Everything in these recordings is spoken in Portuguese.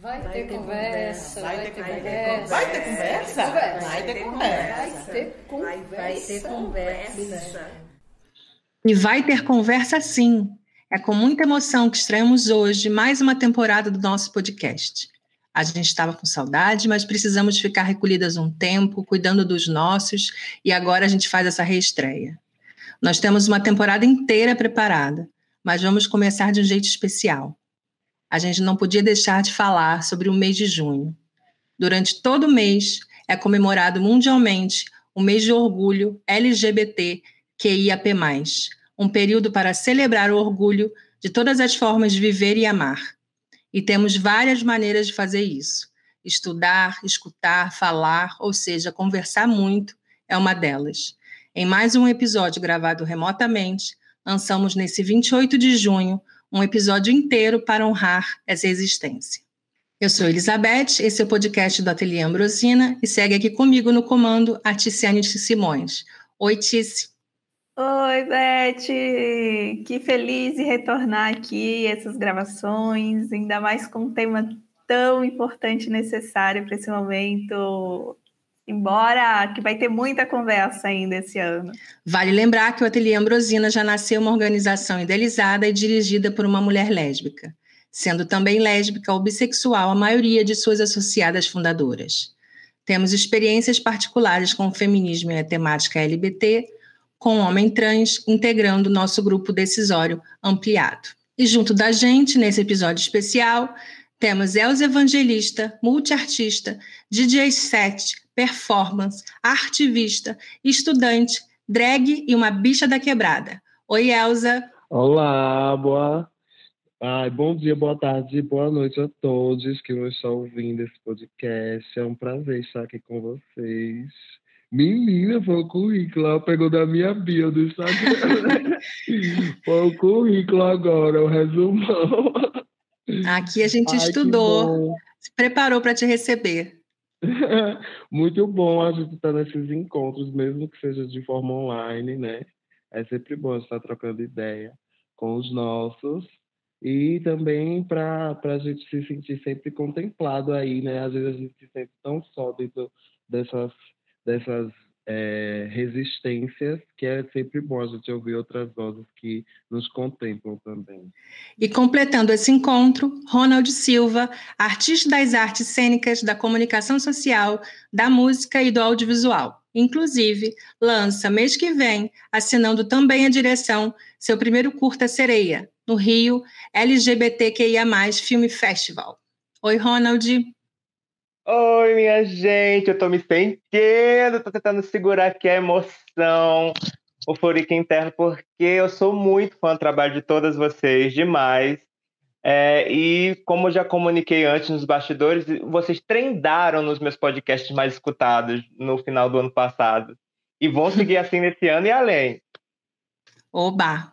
Vai, vai ter, ter conversa, vai, ter conversa. Vai ter conversa? Vai ter conversa. Vai ter conversa. Vai ter conversa. E vai ter conversa sim. É com muita emoção que estreamos hoje mais uma temporada do nosso podcast. A gente estava com saudade, mas precisamos ficar recolhidas um tempo, cuidando dos nossos, e agora a gente faz essa reestreia. Nós temos uma temporada inteira preparada, mas vamos começar de um jeito especial a gente não podia deixar de falar sobre o mês de junho. Durante todo o mês é comemorado mundialmente o mês de orgulho LGBT QIAP+, um período para celebrar o orgulho de todas as formas de viver e amar. E temos várias maneiras de fazer isso. Estudar, escutar, falar, ou seja, conversar muito é uma delas. Em mais um episódio gravado remotamente, lançamos nesse 28 de junho um episódio inteiro para honrar essa existência. Eu sou Elizabeth, esse é o podcast do Ateliê Ambrosina e segue aqui comigo no comando a Ticiane Simões. Oi, Tice. Oi, Beth! Que feliz de retornar aqui essas gravações, ainda mais com um tema tão importante e necessário para esse momento Embora que vai ter muita conversa ainda esse ano. Vale lembrar que o Ateliê Ambrosina já nasceu uma organização idealizada e dirigida por uma mulher lésbica, sendo também lésbica ou bissexual a maioria de suas associadas fundadoras. Temos experiências particulares com o feminismo e a temática LGBT, com homem trans integrando nosso grupo decisório ampliado. E junto da gente, nesse episódio especial, temos Elza Evangelista, multiartista, DJ set, performance, artivista, estudante, drag e uma bicha da quebrada. Oi, Elza. Olá, boa. Ai, bom dia, boa tarde, boa noite a todos que estão ouvindo esse podcast. É um prazer estar aqui com vocês. Menina, foi o currículo, ela pegou da minha bio do Instagram. foi o currículo agora, o resumão. Aqui a gente Ai, estudou, se preparou para te receber. Muito bom a gente estar tá nesses encontros, mesmo que seja de forma online, né? É sempre bom estar trocando ideia com os nossos e também para a gente se sentir sempre contemplado aí, né? Às vezes a gente se sente tão só dentro dessas, dessas é, resistências, que é sempre bom a gente ouvir outras vozes que nos contemplam também. E completando esse encontro, Ronald Silva, artista das artes cênicas, da comunicação social, da música e do audiovisual. Inclusive, lança mês que vem, assinando também a direção, seu primeiro curta Sereia, no Rio LGBTQIA+, Filme Festival. Oi, Ronald. Oi, minha gente, eu tô me sentindo, tô tentando segurar aqui a emoção, o furico interno, porque eu sou muito fã do trabalho de todas vocês, demais. É, e como eu já comuniquei antes nos bastidores, vocês trendaram nos meus podcasts mais escutados no final do ano passado. E vão seguir assim nesse ano e além. Oba!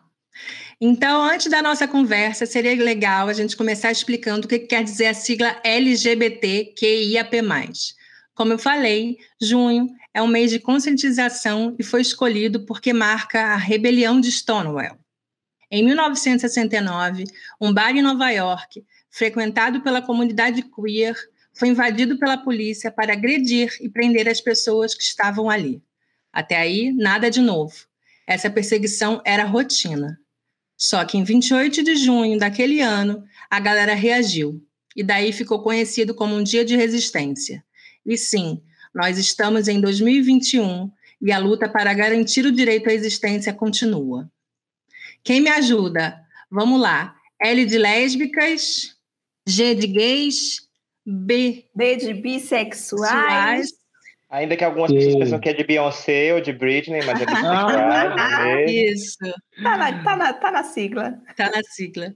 Então, antes da nossa conversa, seria legal a gente começar explicando o que quer dizer a sigla LGBTQIAP+. Como eu falei, junho é um mês de conscientização e foi escolhido porque marca a rebelião de Stonewall. Em 1969, um bar em Nova York, frequentado pela comunidade queer, foi invadido pela polícia para agredir e prender as pessoas que estavam ali. Até aí, nada de novo. Essa perseguição era rotina. Só que em 28 de junho daquele ano, a galera reagiu, e daí ficou conhecido como um dia de resistência. E sim, nós estamos em 2021 e a luta para garantir o direito à existência continua. Quem me ajuda? Vamos lá. L de lésbicas, G de gays, B, B de bissexuais, Ainda que algumas pessoas pensam que é de Beyoncé ou de Britney, mas é de ah, Isso. Tá na, tá, na, tá na sigla. Tá na sigla.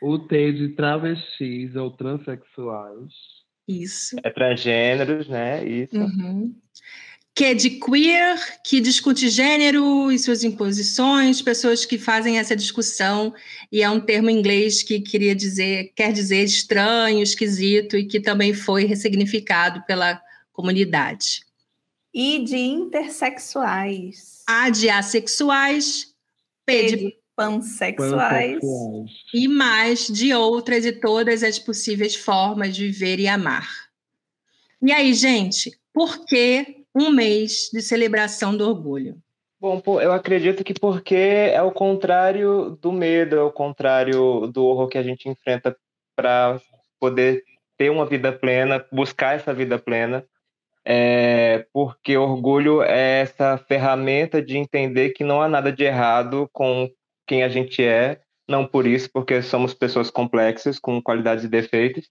O T de travestis ou transexuais. Isso. É transgêneros, né? Isso. Uhum. Que é de queer, que discute gênero e suas imposições, pessoas que fazem essa discussão, e é um termo em inglês que queria dizer, quer dizer estranho, esquisito, e que também foi ressignificado pela comunidade. E de intersexuais. A de assexuais, P de pansexuais. pansexuais. E mais de outras e todas as possíveis formas de viver e amar. E aí, gente, por que um mês de celebração do orgulho? Bom, eu acredito que porque é o contrário do medo, é o contrário do horror que a gente enfrenta para poder ter uma vida plena, buscar essa vida plena. É, porque orgulho é essa ferramenta de entender que não há nada de errado com quem a gente é, não por isso, porque somos pessoas complexas, com qualidades e defeitos,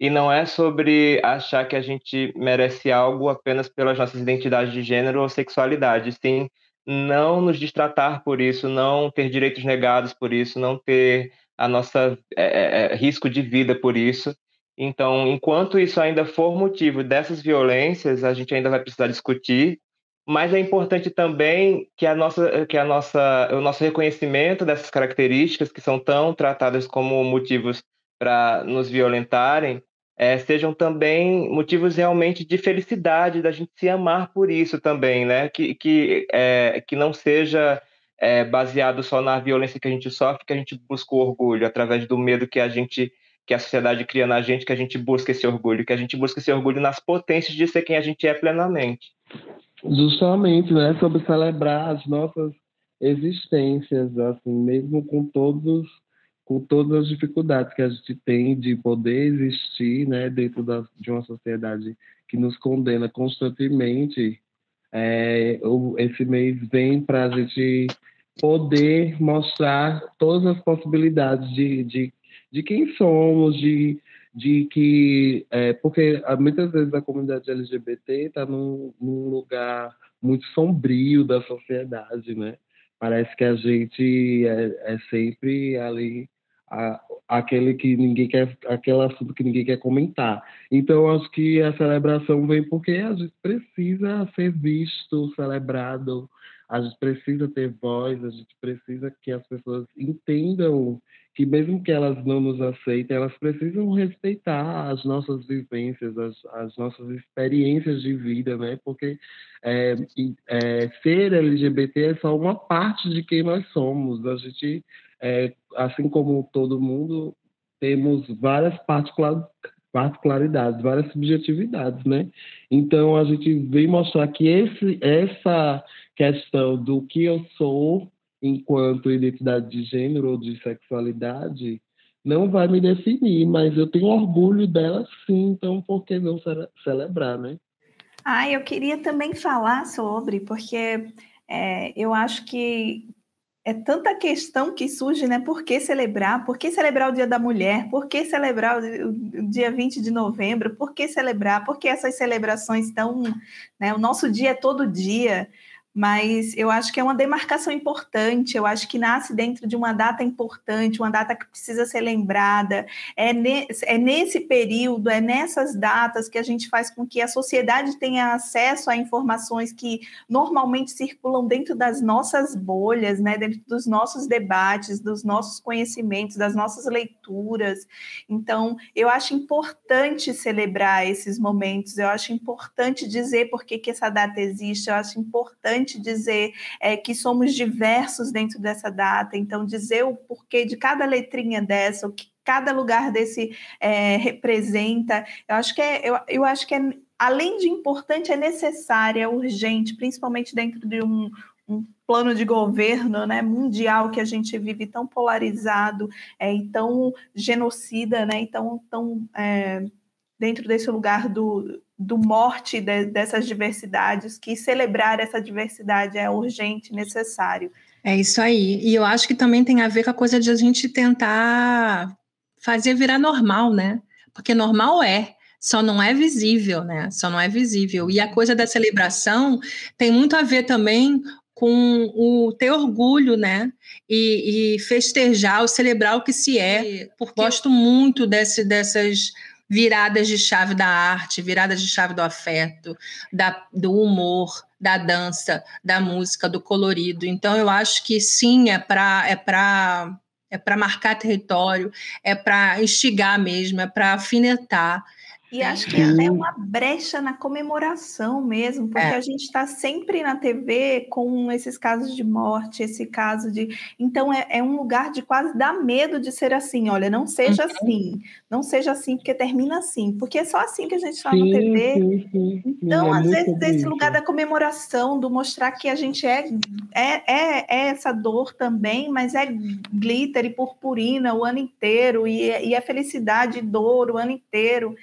e não é sobre achar que a gente merece algo apenas pelas nossas identidades de gênero ou sexualidade, sim não nos distratar por isso, não ter direitos negados por isso, não ter a nossa é, é, é, risco de vida por isso. Então, enquanto isso ainda for motivo dessas violências, a gente ainda vai precisar discutir. Mas é importante também que a nossa, que a nossa, o nosso reconhecimento dessas características que são tão tratadas como motivos para nos violentarem é, sejam também motivos realmente de felicidade, da gente se amar por isso também, né? Que, que, é, que não seja é, baseado só na violência que a gente sofre, que a gente busca o orgulho, através do medo que a gente que a sociedade cria na gente, que a gente busca esse orgulho, que a gente busca esse orgulho nas potências de ser quem a gente é plenamente. Justamente, né? Sobre celebrar as nossas existências, assim, mesmo com todos com todas as dificuldades que a gente tem de poder existir né, dentro da, de uma sociedade que nos condena constantemente, é, esse mês vem para a gente poder mostrar todas as possibilidades de, de, de quem somos, de, de que. É, porque ah, muitas vezes a comunidade LGBT está num, num lugar muito sombrio da sociedade, né? Parece que a gente é, é sempre ali a, aquele que ninguém quer, aquele assunto que ninguém quer comentar. Então, acho que a celebração vem porque a gente precisa ser visto, celebrado, a gente precisa ter voz, a gente precisa que as pessoas entendam que mesmo que elas não nos aceitem, elas precisam respeitar as nossas vivências, as, as nossas experiências de vida, né? Porque é, é, ser LGBT é só uma parte de quem nós somos. A gente é, assim como todo mundo, temos várias particularidades, várias subjetividades, né? Então a gente vem mostrar que esse, essa questão do que eu sou enquanto identidade de gênero ou de sexualidade não vai me definir, mas eu tenho orgulho dela sim, então por que não celebrar, né? Ah, eu queria também falar sobre, porque é, eu acho que é tanta questão que surge, né? Por que celebrar? Por que celebrar o Dia da Mulher? Por que celebrar o, dia 20 de novembro? Por que celebrar? Por que essas celebrações estão. Né? O nosso dia é todo dia mas eu acho que é uma demarcação importante, eu acho que nasce dentro de uma data importante, uma data que precisa ser lembrada. É, ne é nesse período, é nessas datas que a gente faz com que a sociedade tenha acesso a informações que normalmente circulam dentro das nossas bolhas, né, dentro dos nossos debates, dos nossos conhecimentos, das nossas leituras. Então, eu acho importante celebrar esses momentos, eu acho importante dizer por que, que essa data existe, eu acho importante importante dizer é, que somos diversos dentro dessa data, então dizer o porquê de cada letrinha dessa, o que cada lugar desse é, representa, eu acho que é, eu, eu acho que é, além de importante, é necessário, é urgente, principalmente dentro de um, um plano de governo né, mundial que a gente vive tão polarizado é, e tão genocida, né, e tão, tão é, dentro desse lugar do, do morte de, dessas diversidades, que celebrar essa diversidade é urgente, necessário. É isso aí. E eu acho que também tem a ver com a coisa de a gente tentar fazer virar normal, né? Porque normal é, só não é visível, né? Só não é visível. E a coisa da celebração tem muito a ver também com o ter orgulho, né? E, e festejar, ou celebrar o que se é. Porque gosto muito desse, dessas viradas de chave da arte, viradas de chave do afeto, da, do humor, da dança, da música, do colorido. Então, eu acho que sim, é para é para é para marcar território, é para instigar mesmo, é para afinetar. E acho que é uma brecha na comemoração mesmo, porque é. a gente está sempre na TV com esses casos de morte, esse caso de. Então é, é, um lugar de quase dar medo de ser assim. Olha, não seja uhum. assim, não seja assim, porque termina assim, porque é só assim que a gente está na TV. Sim, sim, então, é às vezes, esse lugar da comemoração, do mostrar que a gente é, é, é, é, essa dor também, mas é glitter e purpurina o ano inteiro, e, e é felicidade e dor o ano inteiro.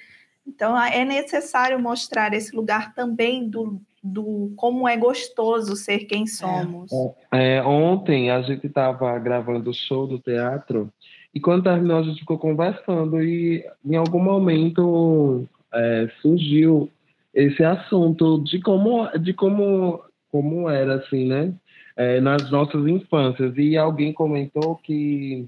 Então, é necessário mostrar esse lugar também do, do como é gostoso ser quem somos. É, é, ontem a gente estava gravando o show do teatro e quando terminou a gente ficou conversando e em algum momento é, surgiu esse assunto de como de como como era assim, né? É, nas nossas infâncias e alguém comentou que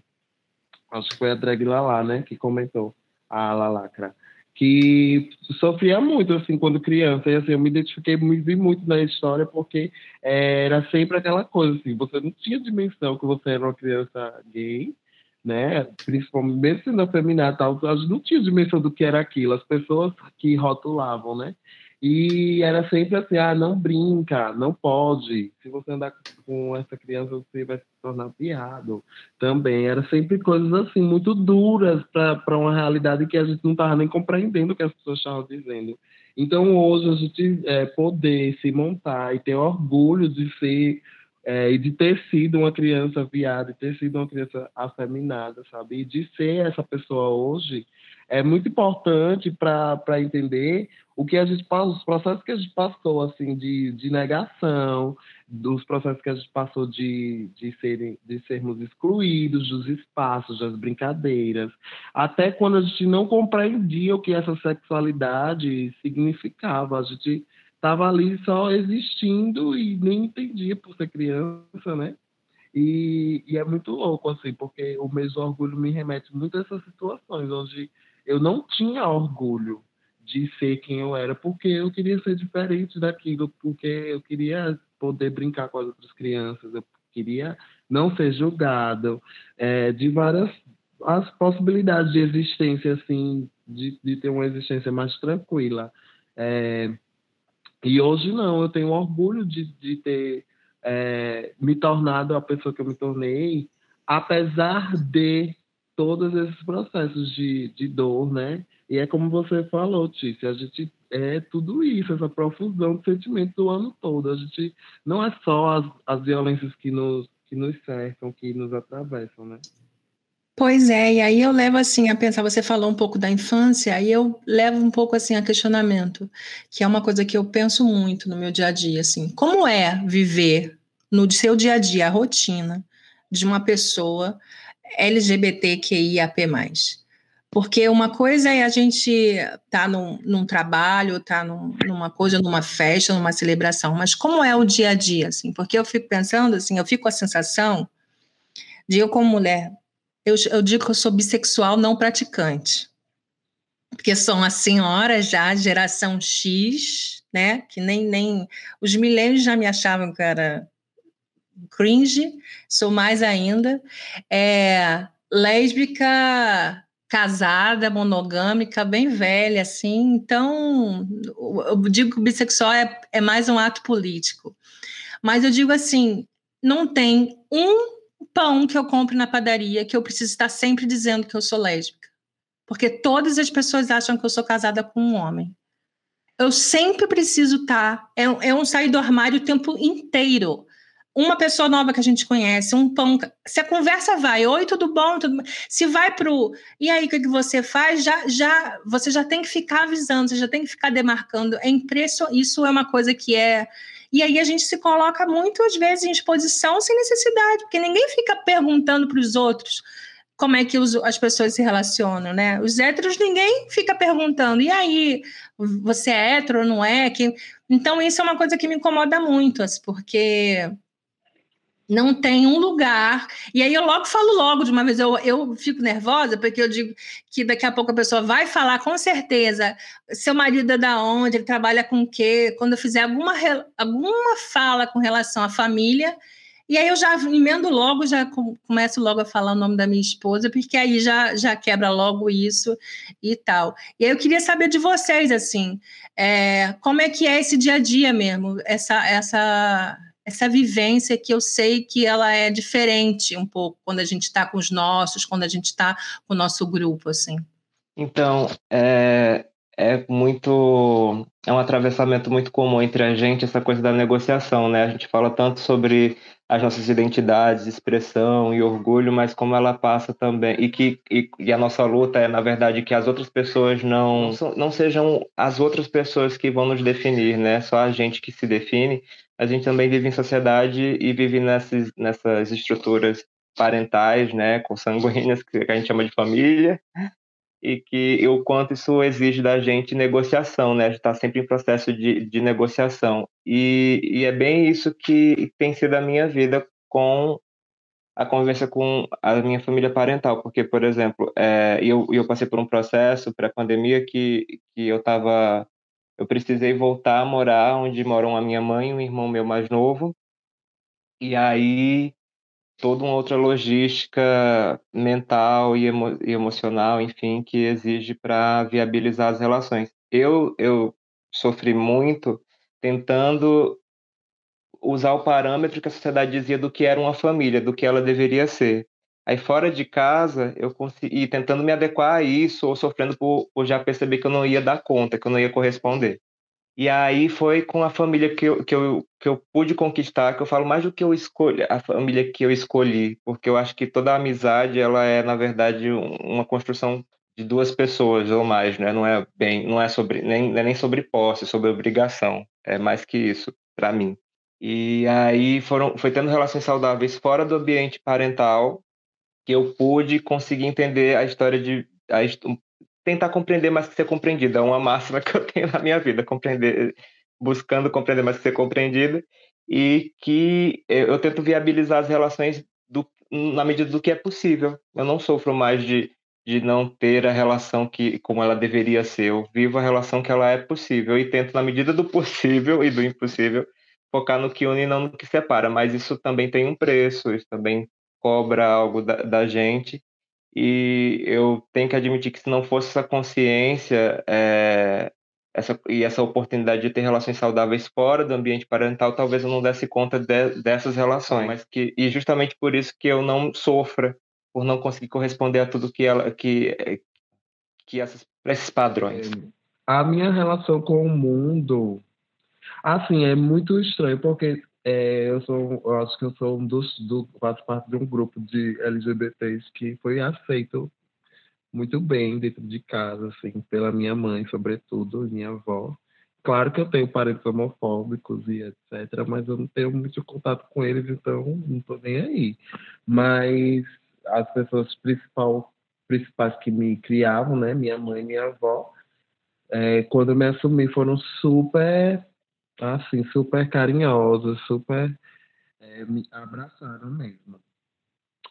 acho que foi a drag Lala, né? Que comentou a Lalacra que sofria muito assim quando criança. E assim eu me identifiquei me vi muito na história porque era sempre aquela coisa assim você não tinha dimensão que você era uma criança gay né? Principalmente mesmo sendo afeminada tal a gente não tinha dimensão do que era aquilo as pessoas que rotulavam né e era sempre assim, ah, não brinca, não pode. Se você andar com essa criança, você vai se tornar piado. Também era sempre coisas assim, muito duras para uma realidade que a gente não estava nem compreendendo o que as pessoas estavam dizendo. Então, hoje, a gente é, poder se montar e ter orgulho de ser é, e de ter sido uma criança viada, de ter sido uma criança afeminada, sabe? E de ser essa pessoa hoje é muito importante para entender o que a gente passou, os processos que a gente passou, assim, de, de negação, dos processos que a gente passou de, de, serem, de sermos excluídos dos espaços, das brincadeiras, até quando a gente não compreendia o que essa sexualidade significava, a gente estava ali só existindo e nem entendia por ser criança, né? E, e, é muito louco, assim, porque o mesmo orgulho me remete muito a essas situações, onde eu não tinha orgulho de ser quem eu era, porque eu queria ser diferente daquilo, porque eu queria poder brincar com as outras crianças, eu queria não ser julgado, é, de várias as possibilidades de existência, assim, de, de ter uma existência mais tranquila. É, e hoje não, eu tenho orgulho de, de ter é, me tornado a pessoa que eu me tornei, apesar de todos esses processos de, de dor, né? E é como você falou, Tícia, a gente é tudo isso, essa profusão de sentimentos do ano todo. A gente não é só as, as violências que nos, que nos cercam, que nos atravessam, né? Pois é, e aí eu levo assim a pensar, você falou um pouco da infância, aí eu levo um pouco assim a questionamento, que é uma coisa que eu penso muito no meu dia a dia, assim, como é viver no seu dia a dia a rotina de uma pessoa LGBTQIAP+. Porque uma coisa é a gente estar tá num, num, trabalho, estar tá num, numa coisa, numa festa, numa celebração, mas como é o dia a dia, assim? Porque eu fico pensando, assim, eu fico com a sensação de eu como mulher, eu, eu digo que eu sou bissexual não praticante. Porque sou uma senhora já, geração X, né? Que nem, nem os milênios já me achavam que era cringe, sou mais ainda. É, lésbica casada, monogâmica, bem velha, assim. Então, eu digo que o bissexual é, é mais um ato político. Mas eu digo assim, não tem um pão que eu compre na padaria que eu preciso estar sempre dizendo que eu sou lésbica. Porque todas as pessoas acham que eu sou casada com um homem. Eu sempre preciso estar. É, é um sair do armário o tempo inteiro uma pessoa nova que a gente conhece, um pão. Se a conversa vai, oi, tudo bom? Tudo? Se vai pro. E aí, o que, você faz? Já, já, você já tem que ficar avisando, você já tem que ficar demarcando. É impressionante. Isso é uma coisa que é. E aí a gente se coloca muitas vezes em exposição sem necessidade, porque ninguém fica perguntando para os outros como é que as pessoas se relacionam, né? Os héteros, ninguém fica perguntando, e aí, você é hétero ou não é? Então, isso é uma coisa que me incomoda muito, assim, porque não tem um lugar. E aí eu logo falo logo de uma vez, eu, eu fico nervosa, porque eu digo que daqui a pouco a pessoa vai falar com certeza seu marido é da onde, ele trabalha com o quê, quando eu fizer alguma, alguma fala com relação à família, E aí eu já emendo logo, já começo logo a falar o nome da minha esposa, porque aí já, já quebra logo isso e tal. E aí eu queria saber de vocês, assim, é, como é que é esse dia a dia mesmo, essa, essa, essa vivência que eu sei que ela é diferente um pouco quando a gente está com os nossos, quando a gente está com o nosso grupo, assim. Então, é, é muito é um atravessamento muito comum entre a gente essa coisa da negociação, né? A gente fala tanto sobre as nossas identidades, expressão e orgulho, mas como ela passa também e que e, e, a nossa luta é na verdade que as outras pessoas não não sejam as outras pessoas que vão nos definir, né? Só a gente que se define. A gente também vive em sociedade e vive nessas nessas estruturas parentais, né, consanguíneas que a gente chama de família, e que o quanto isso exige da gente negociação, né? A gente está sempre em processo de, de negociação. E, e, é bem isso que tem sido a minha vida com a convivência com a minha família parental, porque, por exemplo, é, eu, eu passei por um processo pré-pandemia que, que eu estava, eu precisei voltar a morar onde moram a minha mãe e um irmão meu mais novo, e aí toda uma outra logística mental e, emo e emocional, enfim, que exige para viabilizar as relações. Eu, eu sofri muito tentando usar o parâmetro que a sociedade dizia do que era uma família, do que ela deveria ser. Aí fora de casa, eu consegui tentando me adequar a isso ou sofrendo por, por já perceber que eu não ia dar conta, que eu não ia corresponder. E aí foi com a família que eu, que, eu, que eu pude conquistar, que eu falo mais do que eu escolhi, a família que eu escolhi, porque eu acho que toda amizade, ela é, na verdade, uma construção de duas pessoas ou mais, né? Não é bem, não é sobre nem, é nem sobre posse, é sobre obrigação. É mais que isso para mim. E aí foram, foi tendo relações saudáveis fora do ambiente parental que eu pude conseguir entender a história de a, tentar compreender mais que ser compreendido. É uma máxima que eu tenho na minha vida, compreender, buscando compreender mais que ser compreendido, e que eu tento viabilizar as relações do, na medida do que é possível. Eu não sofro mais de, de não ter a relação que como ela deveria ser. Eu vivo a relação que ela é possível e tento, na medida do possível e do impossível, focar no que une e não no que separa. Mas isso também tem um preço, isso também cobra algo da, da gente e eu tenho que admitir que se não fosse essa consciência é, essa, e essa oportunidade de ter relações saudáveis fora do ambiente parental, talvez eu não desse conta de, dessas relações. Mas que, e justamente por isso que eu não sofra por não conseguir corresponder a tudo que ela que que essas, esses padrões. A minha relação com o mundo, assim, é muito estranho porque é, eu sou, eu acho que eu sou um dos, do, faço parte de um grupo de LGBTs que foi aceito muito bem dentro de casa, assim, pela minha mãe, sobretudo, minha avó. Claro que eu tenho parentes homofóbicos e etc, mas eu não tenho muito contato com eles, então não tô nem aí. Mas as pessoas principal, principais que me criavam, né, minha mãe e minha avó, é, quando eu me assumi, foram super assim, super carinhosos, super é, me abraçaram mesmo.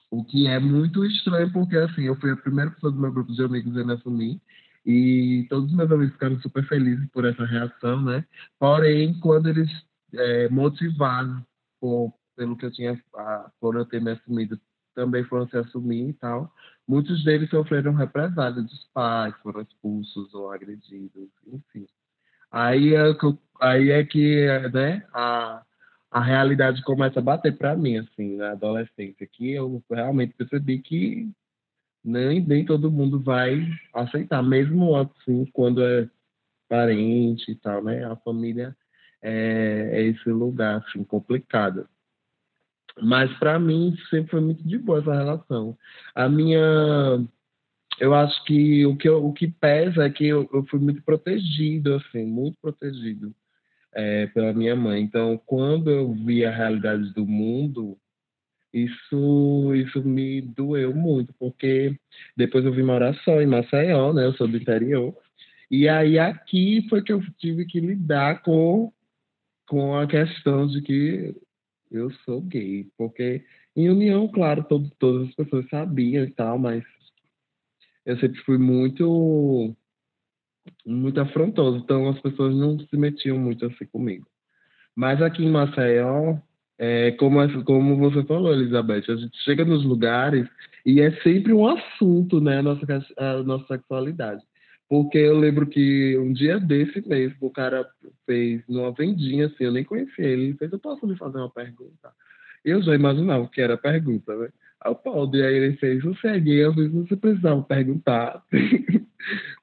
O que é muito estranho, porque assim, eu fui a primeira pessoa do meu grupo de amigos a me assumir, e todos os meus amigos ficaram super felizes por essa reação, né? Porém, quando eles é, motivados por, pelo que eu tinha, por eu ter me assumido, também foram se assumir e tal, muitos deles sofreram represália dos pais, foram expulsos ou agredidos, enfim. Aí é, aí é que né, a, a realidade começa a bater para mim, assim, na adolescência, que eu realmente percebi que nem, nem todo mundo vai aceitar, mesmo assim, quando é parente e tal, né? A família é, é esse lugar, assim, complicado. Mas para mim sempre foi muito de boa essa relação. A minha eu acho que o que, o que pesa é que eu, eu, fui muito protegido, assim, muito protegido é, pela minha mãe. Então, quando eu vi a realidade do mundo, isso, isso me doeu muito, porque depois eu vim morar só em Maceió, né? Eu sou do interior. E aí aqui foi que eu tive que lidar com, com a questão de que eu sou gay, porque em união, claro, todo, todas as pessoas sabiam e tal, mas eu sempre fui muito muito afrontoso, então as pessoas não se metiam muito assim comigo. Mas aqui em Maceió, é, como, como você falou, Elizabeth, a gente chega nos lugares e é sempre um assunto, né, a nossa, a nossa sexualidade. Porque eu lembro que um dia desse mesmo, o cara fez numa vendinha, assim, eu nem conhecia ele, ele fez, eu posso lhe fazer uma pergunta? Eu já imaginava que era pergunta, né? Aí o e aí ele fez, você é gay, às vezes você precisava perguntar.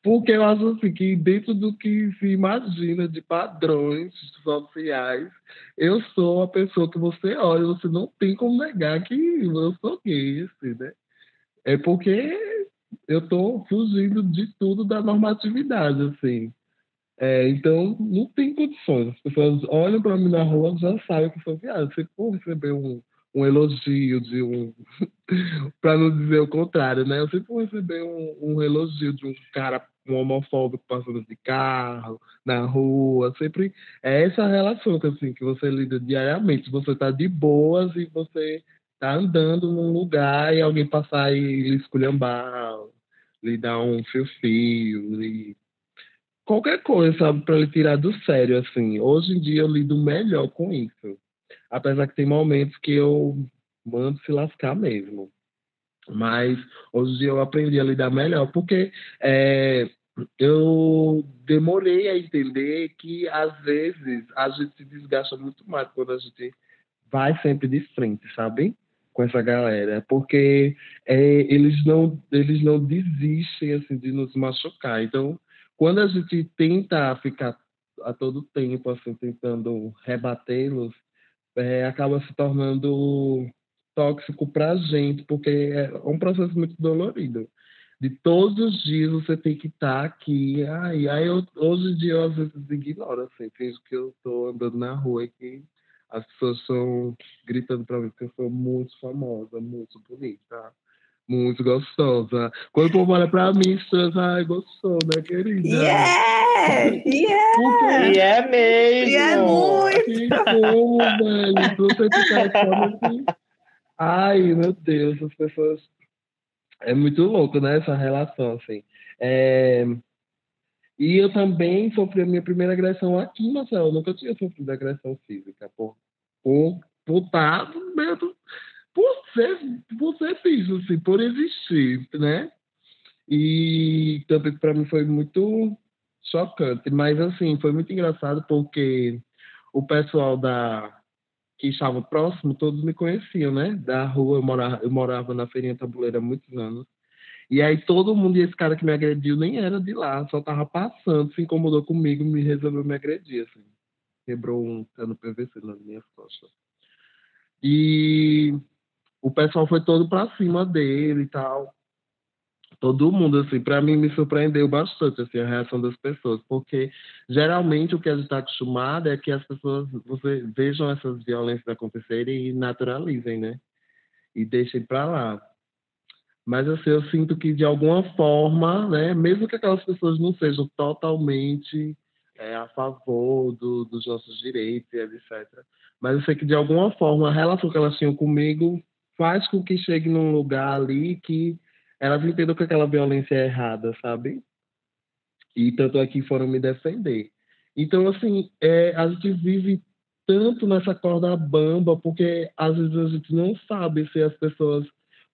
Porque eu acho assim que dentro do que se imagina de padrões sociais, eu sou a pessoa que você olha, você não tem como negar que eu sou gay, assim, né? É porque eu tô fugindo de tudo da normatividade, assim. É, então, não tem condições. As pessoas olham para mim na rua já sabem que eu sou viado. Você for receber um, um elogio de um. para não dizer o contrário, né? Eu sempre vou receber um, um, elogio de um cara, um homofóbico passando de carro, na rua. Sempre é essa relação que, assim, que você lida diariamente. Você tá de boas e você tá andando num lugar e alguém passar e lhe esculhambar, lhe dar um fio-fio, lhe... qualquer coisa, sabe, para lhe tirar do sério, assim. Hoje em dia eu lido melhor com isso apesar que tem momentos que eu mando se lascar mesmo. Mas hoje eu aprendi a lidar melhor, porque é, eu demorei a entender que às vezes a gente se desgasta muito mais quando a gente vai sempre de frente, sabe? Com essa galera, porque é, eles não eles não desistem assim de nos machucar. Então, quando a gente tenta ficar a todo tempo assim tentando rebatê-los, é, acaba se tornando tóxico para a gente, porque é um processo muito dolorido. De todos os dias você tem que estar tá aqui. Ai, aí eu, hoje em dia eu às vezes ignoro, assim, fingo que eu estou andando na rua e que as pessoas estão gritando para mim que eu sou muito famosa, muito bonita muito gostosa. Quando o povo olha pra mim, vocês, ai, gostou, né, querida? Yeah! Yeah! E é mesmo! E é muito! Que como, velho? Você ficar assim. Ai, meu Deus, as pessoas. É muito louco, né, essa relação, assim. É... E eu também sofri a minha primeira agressão aqui Marcelo. Eu nunca tinha sofrido agressão física por, por, por estar medo por ser, por ser assim, por existir, né? E também para mim foi muito chocante, mas assim, foi muito engraçado porque o pessoal da que estava próximo, todos me conheciam, né? Da rua, eu morava, eu morava na Feirinha Tabuleira há muitos anos. E aí todo mundo, e esse cara que me agrediu nem era de lá, só tava passando, se incomodou comigo, me resolveu me agredir, assim. Quebrou um cano PVC nas minhas costas. E o pessoal foi todo para cima dele e tal. Todo mundo, assim, para mim me surpreendeu bastante, assim, a reação das pessoas, porque geralmente o que a gente está acostumado é que as pessoas você, vejam essas violências acontecerem e naturalizem, né? E deixem para lá. Mas, assim, eu sinto que de alguma forma, né, mesmo que aquelas pessoas não sejam totalmente é, a favor do, dos nossos direitos etc. Mas eu sei que de alguma forma a relação que elas tinham comigo faz com que chegue num lugar ali que elas entendam que aquela violência é errada, sabe? E tanto aqui é foram me defender. Então, assim, é, a gente vive tanto nessa corda bamba, porque às vezes a gente não sabe se as pessoas.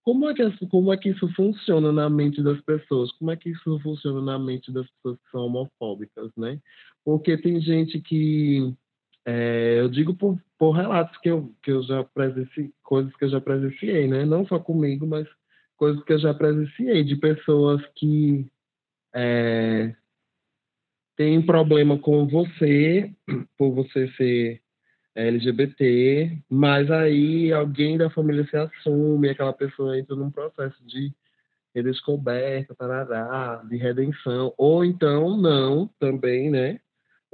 Como é, que, como é que isso funciona na mente das pessoas? Como é que isso funciona na mente das pessoas que são homofóbicas, né? Porque tem gente que é, eu digo por, por relatos que eu, que eu já presenciei, coisas que eu já presenciei, né? Não só comigo, mas coisas que eu já presenciei de pessoas que é, têm problema com você, por você ser LGBT, mas aí alguém da família se assume, aquela pessoa entra num processo de redescoberta, tarará, de redenção, ou então não, também, né?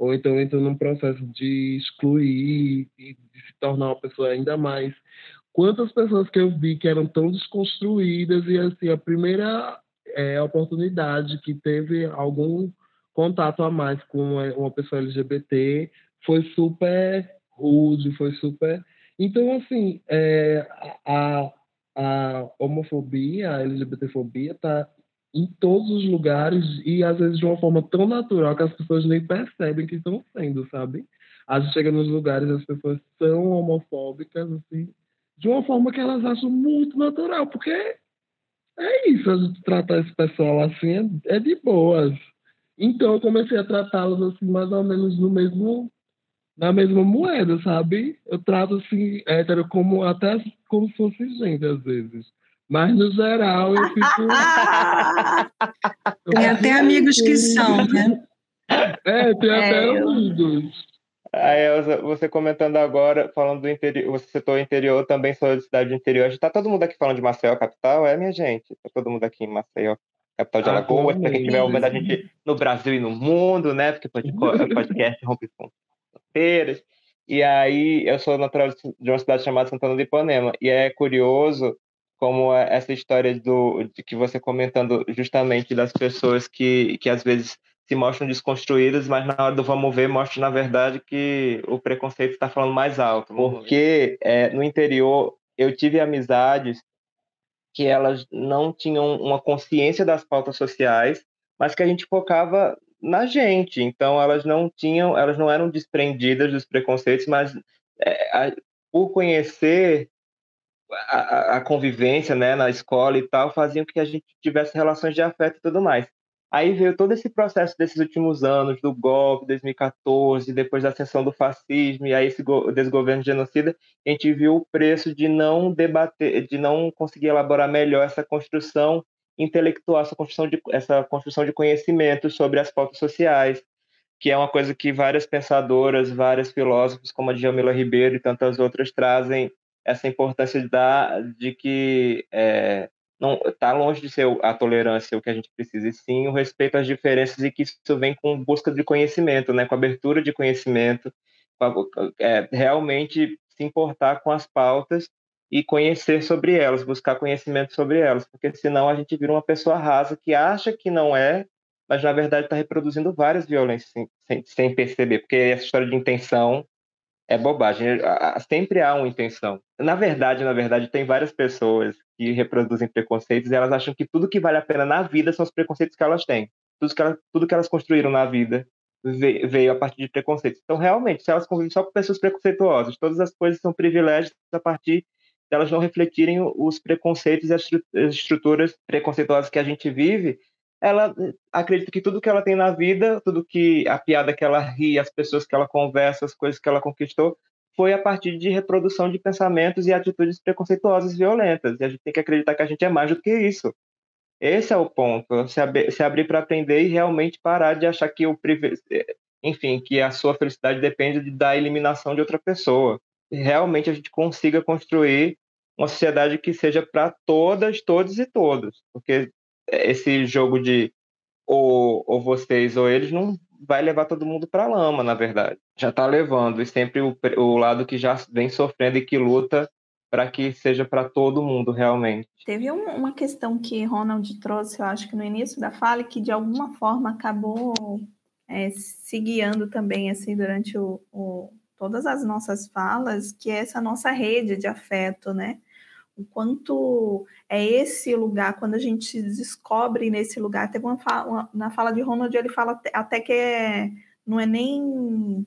Ou então entra num processo de excluir e de se tornar uma pessoa ainda mais. Quantas pessoas que eu vi que eram tão desconstruídas e assim a primeira é, oportunidade que teve algum contato a mais com uma pessoa LGBT foi super rude, foi super. Então assim é, a, a homofobia, a LGBTfobia está em todos os lugares e às vezes de uma forma tão natural que as pessoas nem percebem que estão sendo, sabe? a gente chega nos lugares as pessoas são homofóbicas, assim, de uma forma que elas acham muito natural, porque é isso, a gente tratar esse pessoal assim é, é de boas. Então eu comecei a tratá-los assim, mais ou menos no mesmo, na mesma moeda, sabe? Eu trato assim, hétero como até como se fosse gente, às vezes. Mas no geral eu fico. tem até amigos que são, né? É, tem é, até eu... amigos. Aí, você comentando agora, falando do interior, você citou o interior, também sou de cidade do interior. Está todo mundo aqui falando de Maceió, capital? É, minha gente? Está todo mundo aqui em Maceió, capital de ah, Alagoas. Para quem estiver ouvindo a gente no Brasil e no mundo, né? Porque podcast rompe fronteiras. E aí, eu sou natural de uma cidade chamada Santana do Ipanema. E é curioso como é essa história do, de que você comentando justamente das pessoas que, que às vezes se mostram desconstruídas, mas na hora do vamos ver mostra na verdade que o preconceito está falando mais alto. Porque é, no interior eu tive amizades que elas não tinham uma consciência das pautas sociais, mas que a gente focava na gente. Então elas não tinham, elas não eram desprendidas dos preconceitos, mas é, a, por conhecer a, a, convivência né, na escola e tal, faziam que a gente tivesse relações de afeto e tudo mais. Aí veio todo esse processo desses últimos anos, do golpe, 2014, depois da ascensão do fascismo, e aí esse desgoverno genocida, a gente viu o preço de não debater, de não conseguir elaborar melhor essa construção intelectual, essa construção de, essa construção de conhecimento sobre as pautas sociais, que é uma coisa que várias pensadoras, várias filósofos, como a Djamila Ribeiro e tantas outras, trazem essa importância de que é, não está longe de ser a tolerância o que a gente precisa, e sim o respeito às diferenças e que isso vem com busca de conhecimento, né, com abertura de conhecimento, é, realmente se importar com as pautas e conhecer sobre elas, buscar conhecimento sobre elas, porque senão a gente vira uma pessoa rasa que acha que não é, mas na verdade está reproduzindo várias violências sem, sem, sem perceber, porque essa história de intenção é bobagem. Sempre há uma intenção. Na verdade, na verdade, tem várias pessoas que reproduzem preconceitos e elas acham que tudo que vale a pena na vida são os preconceitos que elas têm. Tudo que elas, tudo que elas construíram na vida veio a partir de preconceitos. Então, realmente, se elas convivem só com pessoas preconceituosas, todas as coisas são privilégios a partir delas não refletirem os preconceitos e as estruturas preconceituosas que a gente vive, ela acredita que tudo que ela tem na vida, tudo que a piada que ela ri, as pessoas que ela conversa, as coisas que ela conquistou, foi a partir de reprodução de pensamentos e atitudes preconceituosas e violentas. E a gente tem que acreditar que a gente é mais do que isso. Esse é o ponto. Se, ab se abrir para aprender e realmente parar de achar que o enfim, que a sua felicidade depende da eliminação de outra pessoa. Realmente a gente consiga construir uma sociedade que seja para todas, todos e todos. Porque esse jogo de ou, ou vocês ou eles não vai levar todo mundo para lama, na verdade. Já está levando, e sempre o, o lado que já vem sofrendo e que luta para que seja para todo mundo realmente. Teve um, uma questão que Ronald trouxe, eu acho que no início da fala, que de alguma forma acabou é, se guiando também assim durante o, o, todas as nossas falas, que é essa nossa rede de afeto, né? O quanto é esse lugar, quando a gente descobre nesse lugar, teve uma fala, na fala de Ronald, ele fala até que é, não é nem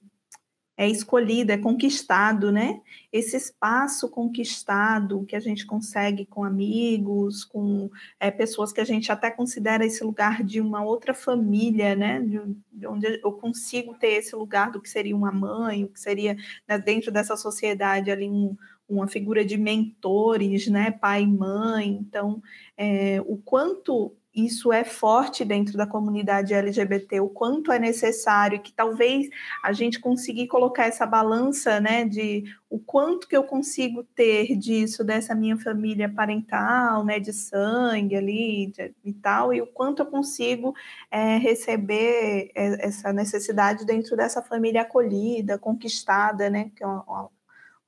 é escolhido, é conquistado, né? Esse espaço conquistado que a gente consegue com amigos, com é, pessoas que a gente até considera esse lugar de uma outra família, né? De, de onde eu consigo ter esse lugar do que seria uma mãe, o que seria né, dentro dessa sociedade ali um, uma figura de mentores, né, pai e mãe. Então, é, o quanto isso é forte dentro da comunidade LGBT, o quanto é necessário, que talvez a gente conseguir colocar essa balança, né, de o quanto que eu consigo ter disso, dessa minha família parental, né, de sangue ali de, e tal, e o quanto eu consigo é, receber é, essa necessidade dentro dessa família acolhida, conquistada, né, que é uma,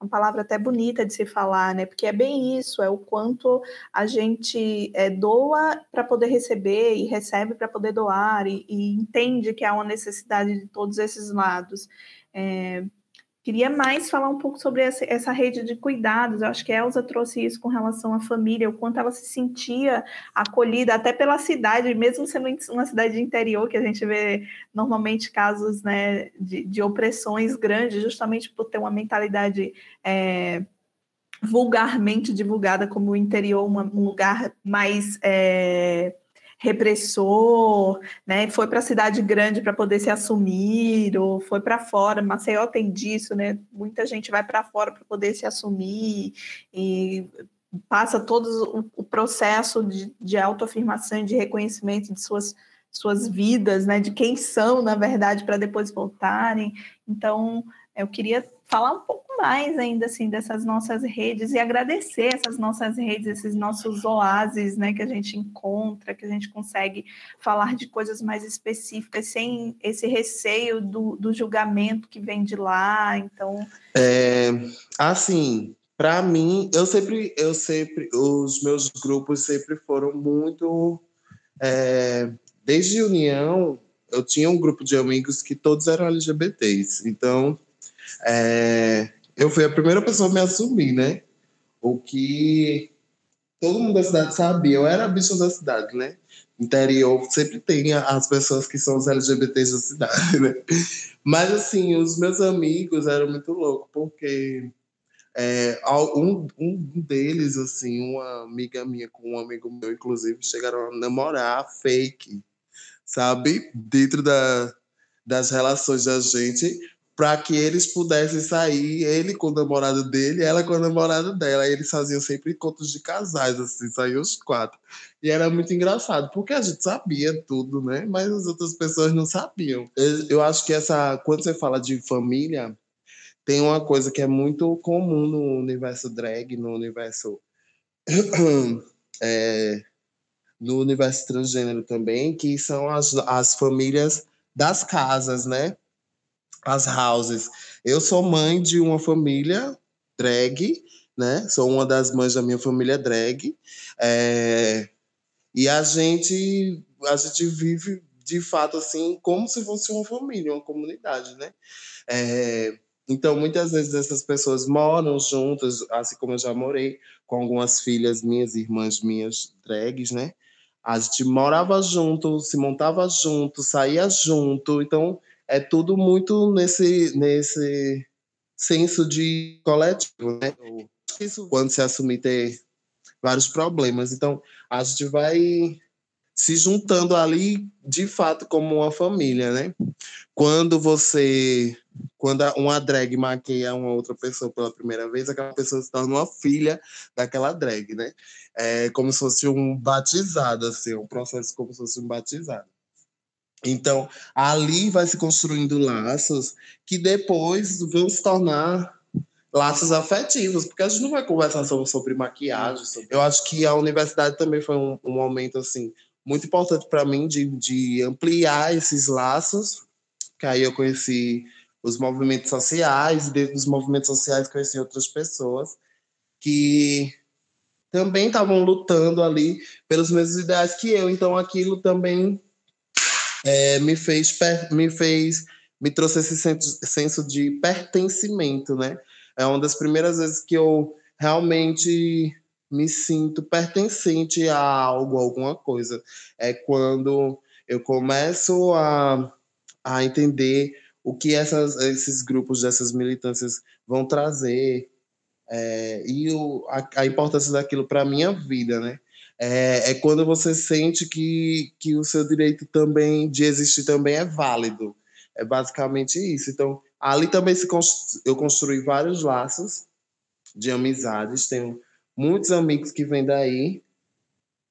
uma palavra até bonita de se falar, né? Porque é bem isso, é o quanto a gente é, doa para poder receber e recebe para poder doar e, e, entende que há uma necessidade de todos esses lados. É, Queria mais falar um pouco sobre essa, rede de cuidados. Eu acho que a Elza trouxe isso com relação à família, o quanto ela se sentia acolhida, até pela cidade, mesmo sendo uma cidade interior, que a gente vê normalmente casos né, de, de opressões grandes, justamente por ter uma mentalidade é, vulgarmente divulgada como o interior, uma, um lugar mais. É, repressor, né? Foi para a cidade grande para poder se assumir, ou foi para fora. Maceió tem disso, né? Muita gente vai para fora para poder se assumir e passa todo o, processo de, de autoafirmação, de reconhecimento de suas suas vidas, né? De quem são, na verdade, para depois voltarem. Então, eu queria falar um pouco mais ainda assim dessas nossas redes e agradecer essas nossas redes, esses nossos oásis, né, que a gente encontra, que a gente consegue falar de coisas mais específicas sem esse receio do, do julgamento que vem de lá. Então, é, assim, para mim, eu sempre, eu sempre, os meus grupos sempre foram muito, é, desde união, eu tinha um grupo de amigos que todos eram LGBTs, então é, eu fui a primeira pessoa a me assumir, né? O que todo mundo da cidade sabia. Eu era a bicha da cidade, né? Interior sempre tem as pessoas que são os LGBTs da cidade, né? Mas, assim, os meus amigos eram muito loucos, porque é, um, um deles, assim, uma amiga minha com um amigo meu, inclusive, chegaram a namorar fake, sabe? Dentro da, das relações da gente, para que eles pudessem sair, ele com o namorado dele, ela com o namorado dela. E eles faziam sempre encontros de casais, assim, saíam os quatro. E era muito engraçado, porque a gente sabia tudo, né? Mas as outras pessoas não sabiam. Eu, eu acho que essa, quando você fala de família, tem uma coisa que é muito comum no universo drag, no universo. é, no universo transgênero também, que são as, as famílias das casas, né? As houses. Eu sou mãe de uma família drag, né? Sou uma das mães da minha família drag. É... E a gente, a gente vive de fato assim como se fosse uma família, uma comunidade, né? É... Então, muitas vezes essas pessoas moram juntas, assim como eu já morei com algumas filhas minhas, irmãs minhas drags, né? A gente morava junto, se montava junto, saía junto. Então, é tudo muito nesse, nesse senso de coletivo, né? Isso quando se assumir ter vários problemas. Então, a gente vai se juntando ali de fato como uma família, né? Quando você quando uma drag maqueia uma outra pessoa pela primeira vez, aquela pessoa se torna uma filha daquela drag, né? É como se fosse um batizado, assim, um processo como se fosse um batizado. Então, ali vai se construindo laços que depois vão se tornar laços afetivos, porque a gente não vai conversar sobre, sobre maquiagem. Sobre... Eu acho que a universidade também foi um, um momento assim muito importante para mim de, de ampliar esses laços, que aí eu conheci os movimentos sociais, e dentro dos movimentos sociais conheci outras pessoas que também estavam lutando ali pelos mesmos ideais que eu, então aquilo também é, me fez me fez me trouxe esse senso de pertencimento, né? É uma das primeiras vezes que eu realmente me sinto pertencente a algo, alguma coisa. É quando eu começo a, a entender o que essas, esses grupos dessas militâncias vão trazer é, e o, a, a importância daquilo para a minha vida, né? É, é, quando você sente que, que o seu direito também de existir também é válido. É basicamente isso. Então, ali também se constru, eu construí vários laços de amizades. Tenho muitos amigos que vêm daí.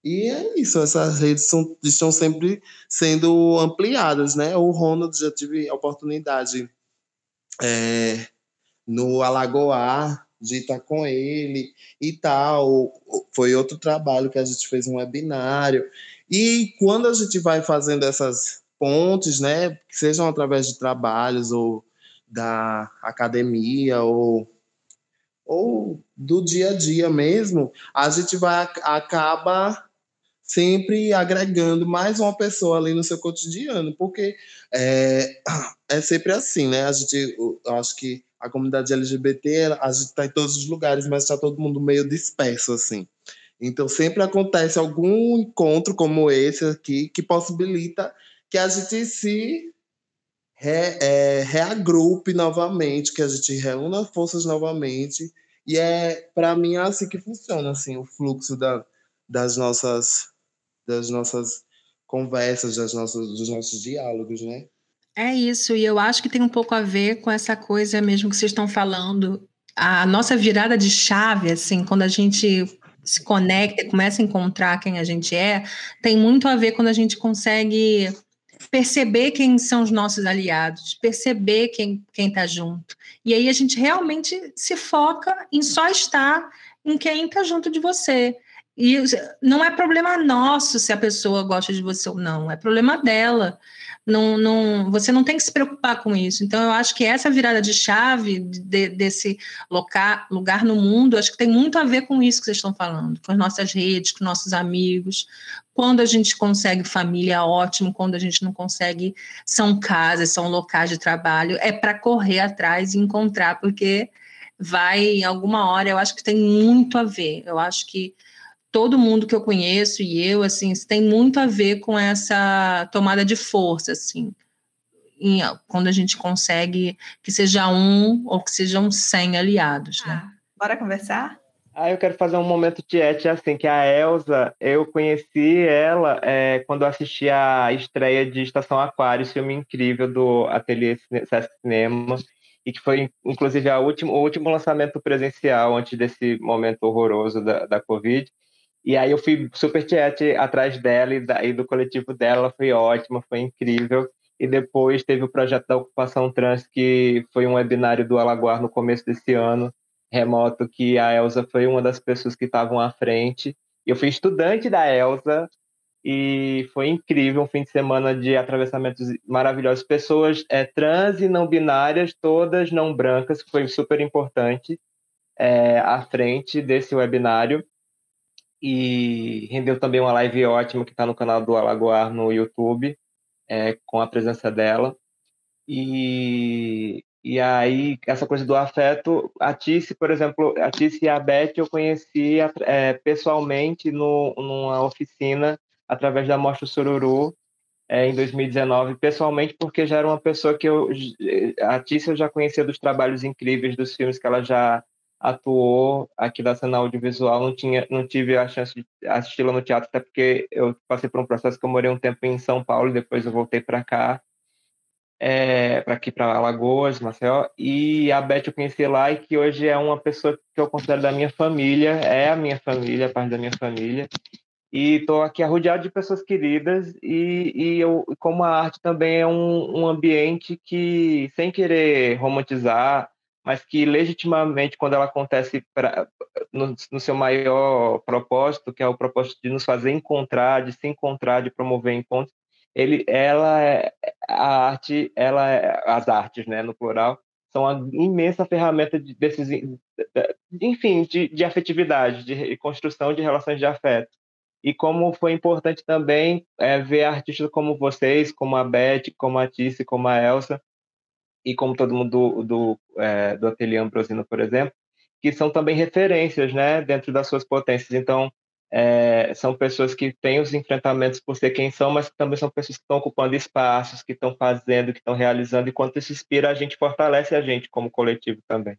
E é isso, essas redes são, estão sempre sendo ampliadas, né? O Ronald já tive a oportunidade é, no Alagoar de estar com ele e tal. Foi outro trabalho que a gente fez um webinário. E quando a gente vai fazendo essas pontes, né, sejam através de trabalhos ou da academia ou ou do dia a dia mesmo, a gente vai acaba sempre agregando mais uma pessoa ali no seu cotidiano, porque é, é sempre assim, né? A gente, eu acho que a comunidade LGBT, a gente está em todos os lugares, mas está todo mundo meio disperso, assim. Então, sempre acontece algum encontro como esse aqui que possibilita que a gente se re, é, reagrupe novamente, que a gente reúna forças novamente. E é, para mim, é assim que funciona, assim, o fluxo da, das nossas das nossas conversas, das nossas, dos nossos diálogos, né? É isso, e eu acho que tem um pouco a ver com essa coisa mesmo que vocês estão falando. A nossa virada de chave, assim, quando a gente se conecta e começa a encontrar quem a gente é, tem muito a ver quando a gente consegue perceber quem são os nossos aliados, perceber quem está junto. E aí a gente realmente se foca em só estar em quem está junto de você. E não é problema nosso se a pessoa gosta de você ou não, é problema dela. Não, não, você não tem que se preocupar com isso. Então, eu acho que essa virada de chave de, desse local, lugar no mundo, acho que tem muito a ver com isso que vocês estão falando, com as nossas redes, com nossos amigos. Quando a gente consegue família, ótimo. Quando a gente não consegue, são casas, são locais de trabalho. É para correr atrás e encontrar, porque vai, em alguma hora, eu acho que tem muito a ver. Eu acho que todo mundo que eu conheço e eu, assim, tem muito a ver com essa tomada de força, assim, em, quando a gente consegue que seja um ou que sejam cem aliados, né? Ah, bora conversar? Ah, eu quero fazer um momento tiete, assim, que a Elsa, eu conheci ela é, quando eu assisti a estreia de Estação Aquário, filme incrível do Ateliê Sesc Cinema, e que foi, inclusive, a último, o último lançamento presencial antes desse momento horroroso da, da Covid. E aí eu fui super tiete atrás dela e, da, e do coletivo dela, foi ótima, foi incrível. E depois teve o projeto da ocupação trans, que foi um webinário do Alagoar no começo desse ano, remoto, que a Elsa foi uma das pessoas que estavam à frente. Eu fui estudante da Elsa e foi incrível, um fim de semana de atravessamentos maravilhosos. Pessoas é, trans e não binárias, todas não brancas, foi super importante, é, à frente desse webinário e rendeu também uma live ótima que está no canal do Alagoar no YouTube, é, com a presença dela. E, e aí, essa coisa do afeto, a Tice, por exemplo, a Tice e a Beth eu conheci é, pessoalmente no, numa oficina através da Mostra Sururu, é, em 2019, pessoalmente, porque já era uma pessoa que eu. A Tice eu já conhecia dos trabalhos incríveis, dos filmes que ela já atuou aqui da cena audiovisual, não tinha, não tive a chance de assisti-la no teatro, até porque eu passei por um processo que eu morei um tempo em São Paulo, depois eu voltei para cá, é, para aqui para Alagoas, Maceió, e a Beth eu conheci lá e que hoje é uma pessoa que eu considero da minha família, é a minha família, parte da minha família, e estou aqui arrodeado de pessoas queridas e, e eu, como a arte também é um, um ambiente que, sem querer romantizar, mas que legitimamente, quando ela acontece pra, no, no, seu maior propósito, que é o propósito de nos fazer encontrar, de se encontrar, de promover encontros, ele, ela é, a arte, ela é, as artes, né, no plural, são uma imensa ferramenta de, desses, enfim, de, de afetividade, de construção de relações de afeto. E como foi importante também é, ver artistas como vocês, como a Beth, como a Tice, como a Elsa, e como todo mundo do, do, é, do Ateliê Ambrosino, por exemplo, que são também referências né, dentro das suas potências. Então, é, são pessoas que têm os enfrentamentos por ser quem são, mas também são pessoas que estão ocupando espaços, que estão fazendo, que estão realizando, e quando isso inspira, a gente fortalece a gente como coletivo também.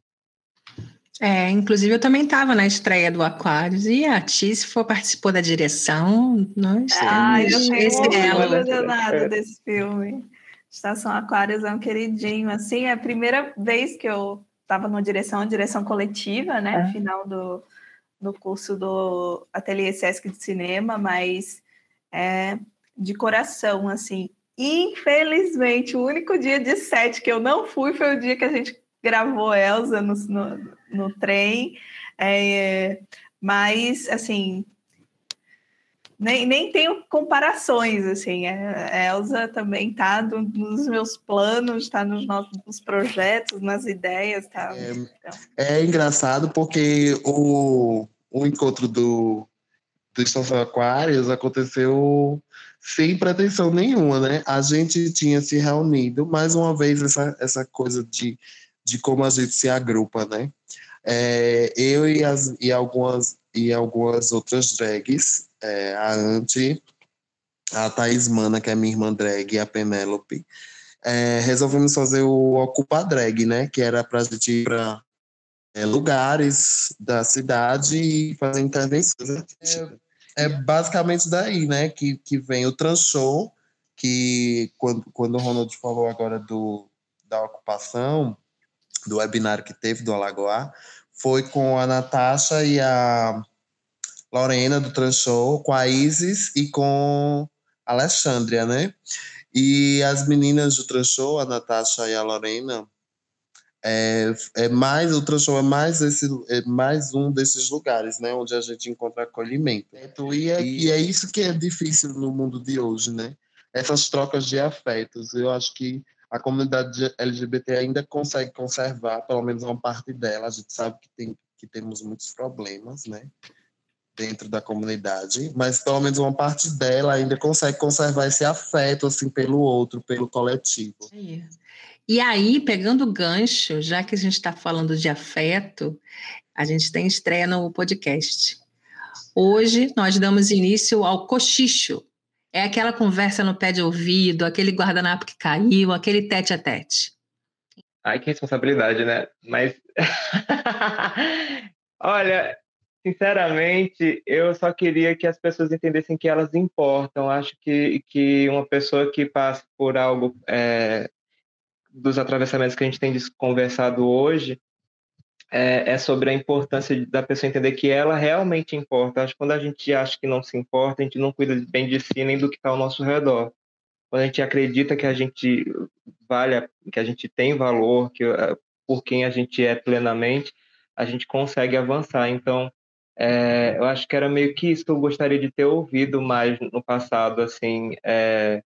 É, inclusive eu também estava na estreia do Aquários e a Tice participou da direção. Nós ah, eu tenho nada desse filme. Estação Aquários é um queridinho, assim, é a primeira vez que eu estava numa direção, direção coletiva, né, é. final do, do curso do Ateliê Sesc de Cinema, mas é de coração, assim. Infelizmente, o único dia de sete que eu não fui foi o dia que a gente gravou Elsa no, no, no trem, é, mas, assim, nem, nem tenho comparações, assim. É, a Elsa também está nos meus planos, está nos nossos projetos, nas ideias. Tá? É, então. é engraçado porque o, o encontro do, do Estação Aquários aconteceu sem pretensão nenhuma, né? A gente tinha se reunido, mais uma vez, essa, essa coisa de de como a gente se agrupa, né? É, eu e, as, e, algumas, e algumas outras drags, é, a Anti, a Thaís Mana, que é minha irmã drag, e a Penélope, é, resolvemos fazer o Ocupa Drag, né? Que era para a gente ir para é, lugares da cidade e fazer intervenções. É, é, basicamente daí, né? Que, que vem o Transhow, que quando, quando o Ronald falou agora do, da ocupação, do webinário que teve do Alagoa, foi com a Natasha e a Lorena do Transhow, com a Isis e com a Alexandria, né? E as meninas do Transhow, a Natasha e a Lorena, é, é mais o Transhow é mais esse é mais um desses lugares, né, onde a gente encontra acolhimento. E é, e é isso que é difícil no mundo de hoje, né? Essas trocas de afetos. Eu acho que a comunidade LGBT ainda consegue conservar, pelo menos uma parte dela. A gente sabe que tem que temos muitos problemas, né? Dentro da comunidade, mas pelo menos uma parte dela ainda consegue conservar esse afeto assim pelo outro, pelo coletivo. E aí, pegando o gancho, já que a gente está falando de afeto, a gente tem estreia no podcast. Hoje nós damos início ao cochicho. É aquela conversa no pé de ouvido, aquele guardanapo que caiu, aquele tete a tete. Ai, que responsabilidade, né? Mas. Olha, Sinceramente, eu só queria que as pessoas entendessem que elas importam. Acho que, que uma pessoa que passa por algo é, dos atravessamentos que a gente tem conversado hoje é, é, sobre a importância da pessoa entender que ela realmente importa. Acho que quando a gente acha que não se importa, a gente não cuida bem de si nem do que está ao nosso redor. Quando a gente acredita que a gente vale, que a gente tem valor, que por quem a gente é plenamente, a gente consegue avançar. Então, é, eu acho que era meio que isso que eu gostaria de ter ouvido mais no passado, assim. É,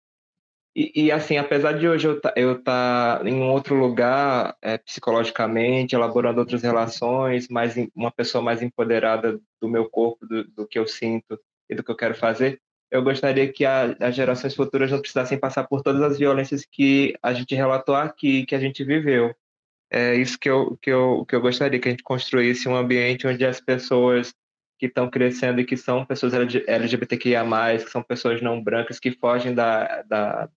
e, e, assim, apesar de hoje eu estar tá em um outro lugar é, psicologicamente, elaborando outras relações, mais uma pessoa mais empoderada do meu corpo, do, do, que eu sinto e do que eu quero fazer, eu gostaria que a, as gerações futuras não precisassem passar por todas as violências que a gente relatou aqui, que a gente viveu. É isso que eu, que eu, que eu gostaria, que a gente construísse um ambiente onde as pessoas que estão crescendo e que são pessoas LGBTQIA+, que são pessoas não brancas, que fogem da, da,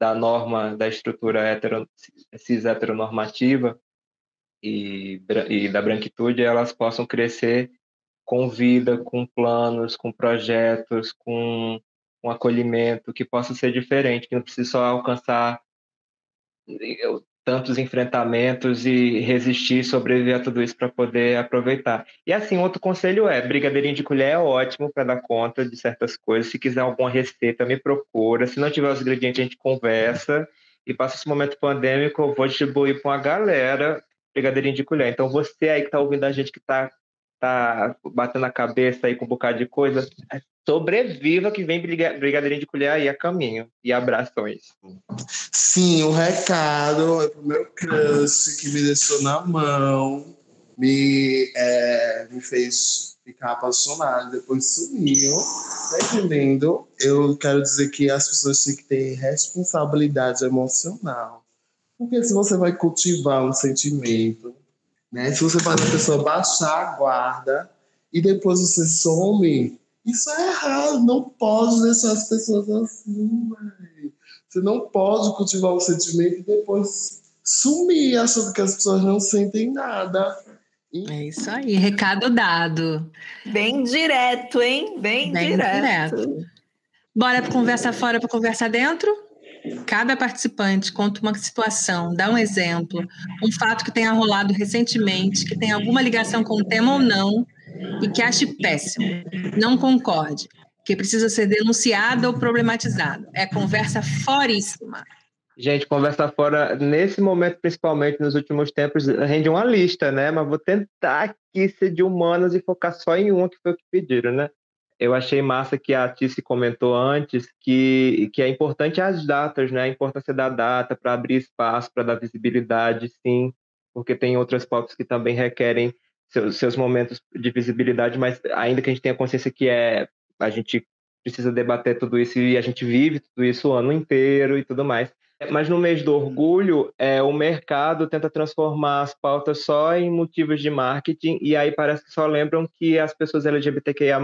da norma, da estrutura hetero, cis heteronormativa e, e da branquitude, elas possam crescer com vida, com planos, com projetos, com um acolhimento que possa ser diferente, que não precise só alcançar tantos enfrentamentos e resistir, sobreviver a tudo isso para poder aproveitar. E assim, outro conselho é, brigadeirinho de colher é ótimo para dar conta de certas coisas. Se quiser alguma receita, me procura. Se não tiver os ingredientes, a gente conversa. E passa esse momento pandêmico, eu vou distribuir para uma galera brigadeirinho de colher. Então, você aí que está ouvindo a gente que está tá batendo a cabeça aí com um bocado de coisa, sobreviva que vem brigadeirinho de colher aí a caminho. E abrações. Sim, o recado é pro meu crush que me deixou na mão, me, é, me fez ficar apaixonado, depois sumiu. Tá entendendo? Eu quero dizer que as pessoas têm que ter responsabilidade emocional. Porque se você vai cultivar um sentimento, né? Se você faz a pessoa baixar a guarda e depois você some, isso é errado. Não pode deixar as pessoas assim, mãe. Você não pode cultivar um sentimento e depois sumir achando que as pessoas não sentem nada. É isso aí, recado dado. Bem direto, hein? Bem, Bem direto. direto. Bora para conversa fora para conversa dentro? Cada participante conta uma situação, dá um exemplo, um fato que tenha rolado recentemente, que tem alguma ligação com o tema ou não, e que ache péssimo, não concorde, que precisa ser denunciado ou problematizado. É conversa foríssima. Gente, conversa fora, nesse momento, principalmente nos últimos tempos, rende uma lista, né? Mas vou tentar aqui ser de humanas e focar só em uma que foi o que pediram, né? Eu achei massa que a Tice comentou antes que, que é importante as datas, né? A importância da data para abrir espaço, para dar visibilidade, sim, porque tem outras pautas que também requerem seus, seus momentos de visibilidade, mas ainda que a gente tenha consciência que é a gente precisa debater tudo isso e a gente vive tudo isso o ano inteiro e tudo mais. Mas no mês do orgulho, é, o mercado tenta transformar as pautas só em motivos de marketing, e aí parece que só lembram que as pessoas LGBTQIA,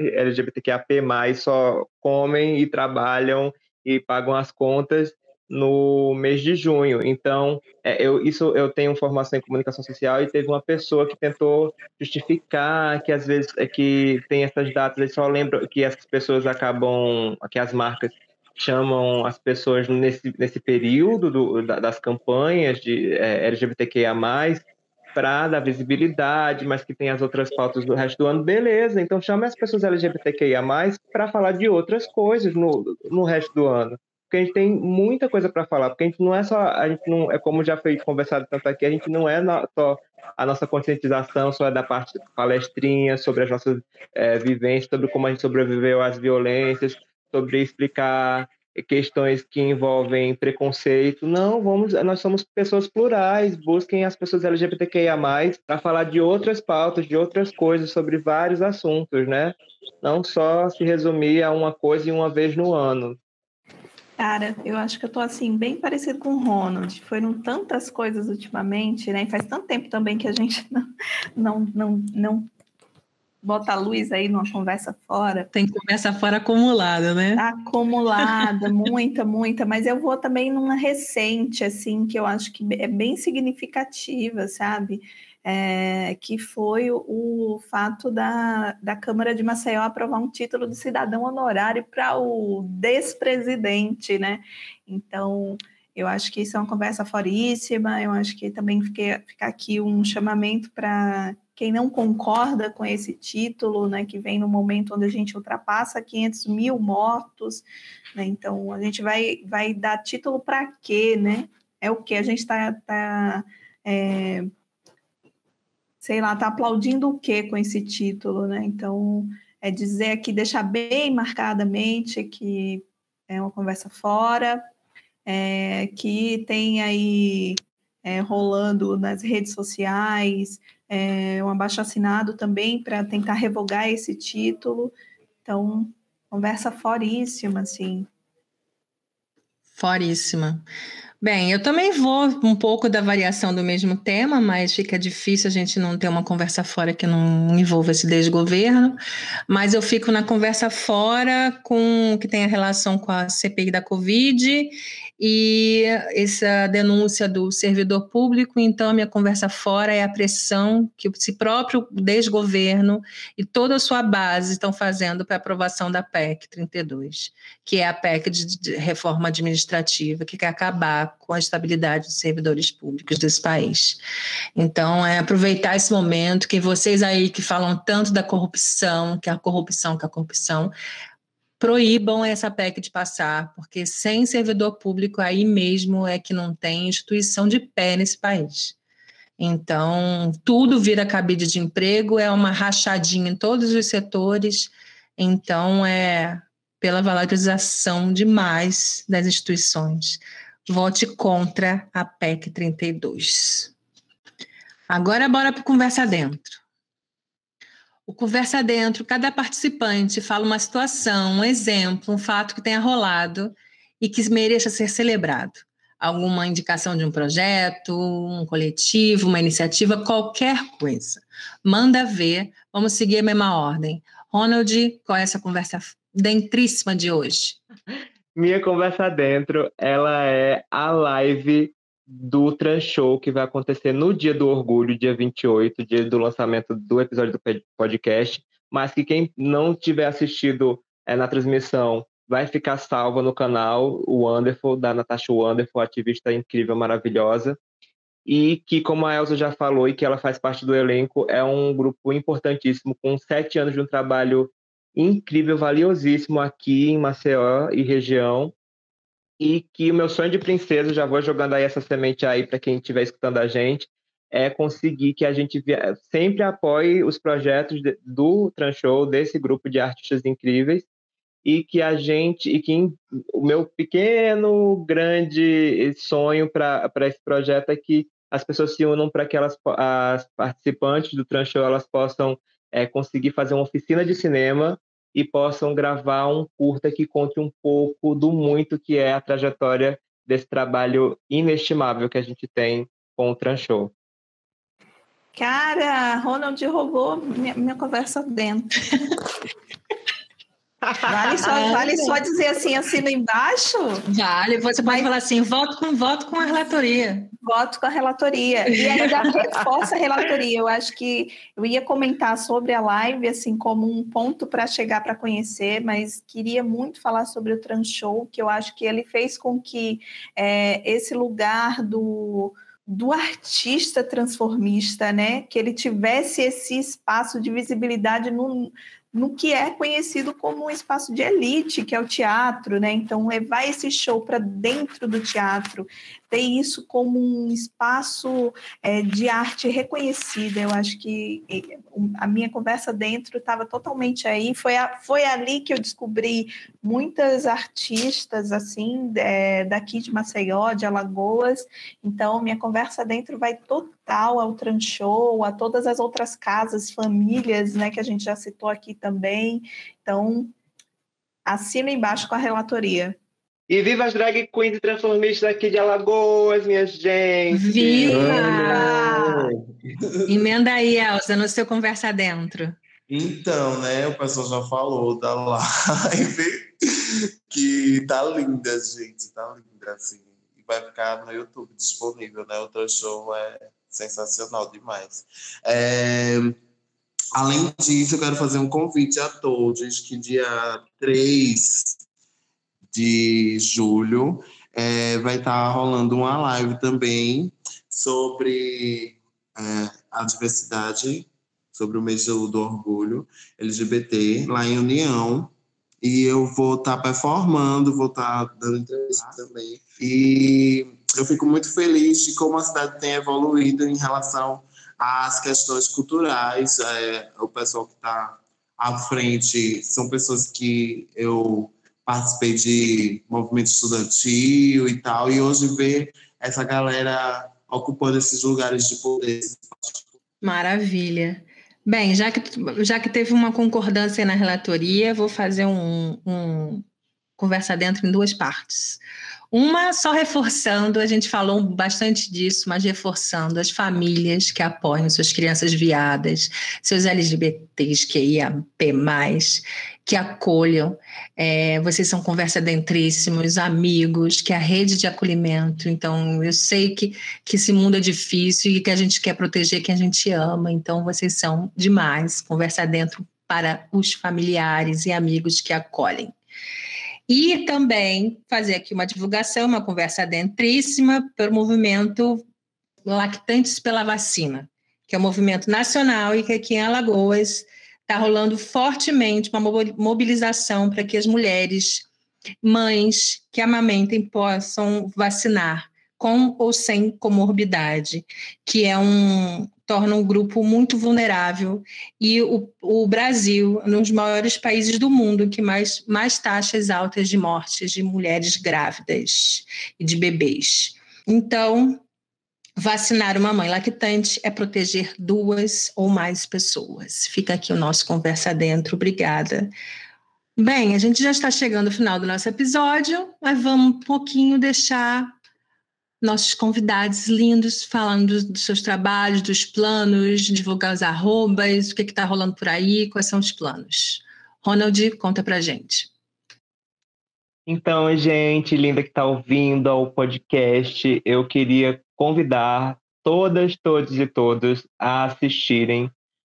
LGBTQIAP, só comem e trabalham e pagam as contas no mês de junho. Então, é, eu, isso eu tenho formação em comunicação social e teve uma pessoa que tentou justificar que às vezes é que tem essas datas, eles só lembram que as pessoas acabam, que as marcas chamam as pessoas nesse, nesse período do, das campanhas de é, LGBTQIA+, para dar visibilidade, mas que tem as outras pautas do resto do ano, beleza, então chama as pessoas LGBTQIA+, para falar de outras coisas no, no resto do ano. Porque a gente tem muita coisa para falar, porque a gente não é só, a gente não, é como já foi conversado tanto aqui, a gente não é só a nossa conscientização só é da parte palestrinha, sobre as nossas é, vivências, sobre como a gente sobreviveu às violências, sobre explicar questões que envolvem preconceito. Não, vamos, nós somos pessoas plurais, busquem as pessoas LGBTQIA+, para falar de outras pautas, de outras coisas, sobre vários assuntos, né? Não só se resumir a uma coisa e uma vez no ano. Cara, eu acho que eu tô assim, bem parecido com o Ronald. Foram tantas coisas ultimamente, né? E faz tanto tempo também que a gente não, não, não, não bota a luz aí numa conversa fora. Tem conversa fora acumulada, né? Acumulada, muita, muita. Mas eu vou também numa recente, assim, que eu acho que é bem significativa, sabe? É, que foi o, o, fato da, da Câmara de Maceió aprovar um título de cidadão honorário para o despresidente, né? Então, eu acho que isso é uma conversa foríssima, eu acho que também fica, fica aqui um chamamento para quem não concorda com esse título, né, que vem no momento onde a gente ultrapassa 500 mil mortos, né, então a gente vai, vai dar título para quê, né? É o que a gente está, tá, é, sei lá, está aplaudindo o quê com esse título, né? Então é dizer aqui, deixar bem marcadamente que é uma conversa fora, é, que tem aí é, rolando nas redes sociais é, um abaixo-assinado também para tentar revogar esse título. Então, conversa foríssima, assim. Foríssima. Bem, eu também vou um pouco da variação do mesmo tema, mas fica difícil a gente não ter uma conversa fora que não envolva esse desgoverno. Mas eu fico na conversa fora com que tem a relação com a CPI da Covid e essa denúncia do servidor público, então minha conversa fora é a pressão que esse próprio desgoverno e toda a sua base estão fazendo para a aprovação da PEC 32, que é a PEC de reforma administrativa, que quer acabar com a estabilidade dos servidores públicos desse país. Então, é aproveitar esse momento que vocês aí que falam tanto da corrupção, que a corrupção, que a corrupção, proíbam essa PEC de passar, porque sem servidor público aí mesmo é que não tem instituição de pé nesse país. Então, tudo vira cabide de emprego, é uma rachadinha em todos os setores. Então, é pela valorização demais das instituições. Vote contra a PEC 32. Agora, bora para conversa dentro. O Conversa Dentro, cada participante fala uma situação, um exemplo, um fato que tenha rolado e que mereça ser celebrado. Alguma indicação de um projeto, um coletivo, uma iniciativa, qualquer coisa. Manda ver, vamos seguir a mesma ordem. Ronald, qual é essa conversa dentríssima de hoje? Minha conversa dentro, ela é a live do Trans Show que vai acontecer no dia do orgulho, dia 28, dia do lançamento do episódio do podcast, mas que quem não tiver assistido é, na transmissão vai ficar salvo no canal, o Wonderful, da Natasha Wonderful, ativista incrível, maravilhosa, e que, como a Elsa já falou, e que ela faz parte do elenco, é um grupo importantíssimo, com sete anos de um trabalho incrível, valiosíssimo aqui em Maceió e região, e que o meu sonho de princesa, já vou jogando aí essa semente aí para quem estiver escutando a gente, é conseguir que a gente sempre apoie os projetos do Transhow, desse grupo de artistas incríveis, e que a gente, e que o meu pequeno, grande sonho para esse projeto é que as pessoas se unam para que elas, as participantes do Transhow elas possam é, conseguir fazer uma oficina de cinema e possam gravar um curta que conte um pouco do muito que é a trajetória desse trabalho inestimável que a gente tem com o Transhow. Cara, Ronald roubou minha, minha conversa dentro. Vale só, ah, vale só dizer assim, assina embaixo? Vale, você pode falar assim, voto com voto com a relatoria. Voto com a relatoria. E ainda reforça a relatoria. Eu acho que eu ia comentar sobre a live, assim, como um ponto para chegar para conhecer, mas queria muito falar sobre o Transhow, que eu acho que ele fez com que é, esse lugar do do artista transformista, né? Que ele tivesse esse espaço de visibilidade no, no que é conhecido como um espaço de elite, que é o teatro, né? Então, levar esse show para dentro do teatro, ter isso como um espaço é, de arte reconhecida. Eu acho que a minha conversa dentro estava totalmente aí. Foi, a, foi ali que eu descobri muitas artistas assim é, daqui de Maceió, de Alagoas. Então, minha conversa dentro vai total ao Transhow, a todas as outras casas, famílias, né, que a gente já citou aqui também. Então, assina embaixo com a relatoria. E viva as drag queens transformistas aqui de Alagoas, minha gente! Viva! Emenda aí, Elza, no seu Conversa Dentro. Então, né, o pessoal já falou da live que tá linda, gente, tá linda, assim. E vai ficar no YouTube disponível, né? O teu show é sensacional demais. É... Além disso, eu quero fazer um convite a todos que dia 3 de julho é, vai estar tá rolando uma live também sobre é, a diversidade, sobre o mês do, orgulho LGBT lá em União. E eu vou estar tá performando, vou estar tá dando entrevista também. E eu fico muito feliz de como a cidade tem evoluído em relação às questões culturais. É, o pessoal que está à frente são pessoas que eu participei de movimento estudantil e tal, e hoje ver essa galera ocupando esses lugares de poder. Maravilha. Bem, já que, já que teve uma concordância na relatoria, vou fazer um, um conversa dentro em duas partes. Uma só reforçando, a gente falou bastante disso, mas reforçando as famílias que apoiam suas crianças viadas, seus LGBTs que ia P+, que acolham. É, vocês são conversa dentríssimos, amigos, que é a rede de acolhimento. Então, eu sei que, que esse mundo é difícil e que a gente quer proteger quem a gente ama. Então, vocês são demais. Conversa dentro para os familiares e amigos que acolhem. E também fazer aqui uma divulgação, uma conversa dentríssima para o movimento Lactantes pela Vacina, que é um movimento nacional e que aqui em Alagoas está rolando fortemente uma mobilização para que as mulheres, mães que amamentem, possam vacinar com ou sem comorbidade, que é um, torna um grupo muito vulnerável e o, o Brasil, um dos maiores países do mundo que mais, mais taxas altas de mortes de mulheres grávidas e de bebês. Então, vacinar uma mãe lactante é proteger duas ou mais pessoas. Fica aqui o nosso conversa dentro. Obrigada. Bem, a gente já está chegando ao final do nosso episódio, mas vamos um pouquinho deixar nossos convidados lindos falando dos seus trabalhos, dos planos, divulgar os arrobas, o que está rolando por aí, quais são os planos. Ronald, conta pra gente. Então, gente linda que está ouvindo ao podcast, eu queria convidar todas, todos e todos a assistirem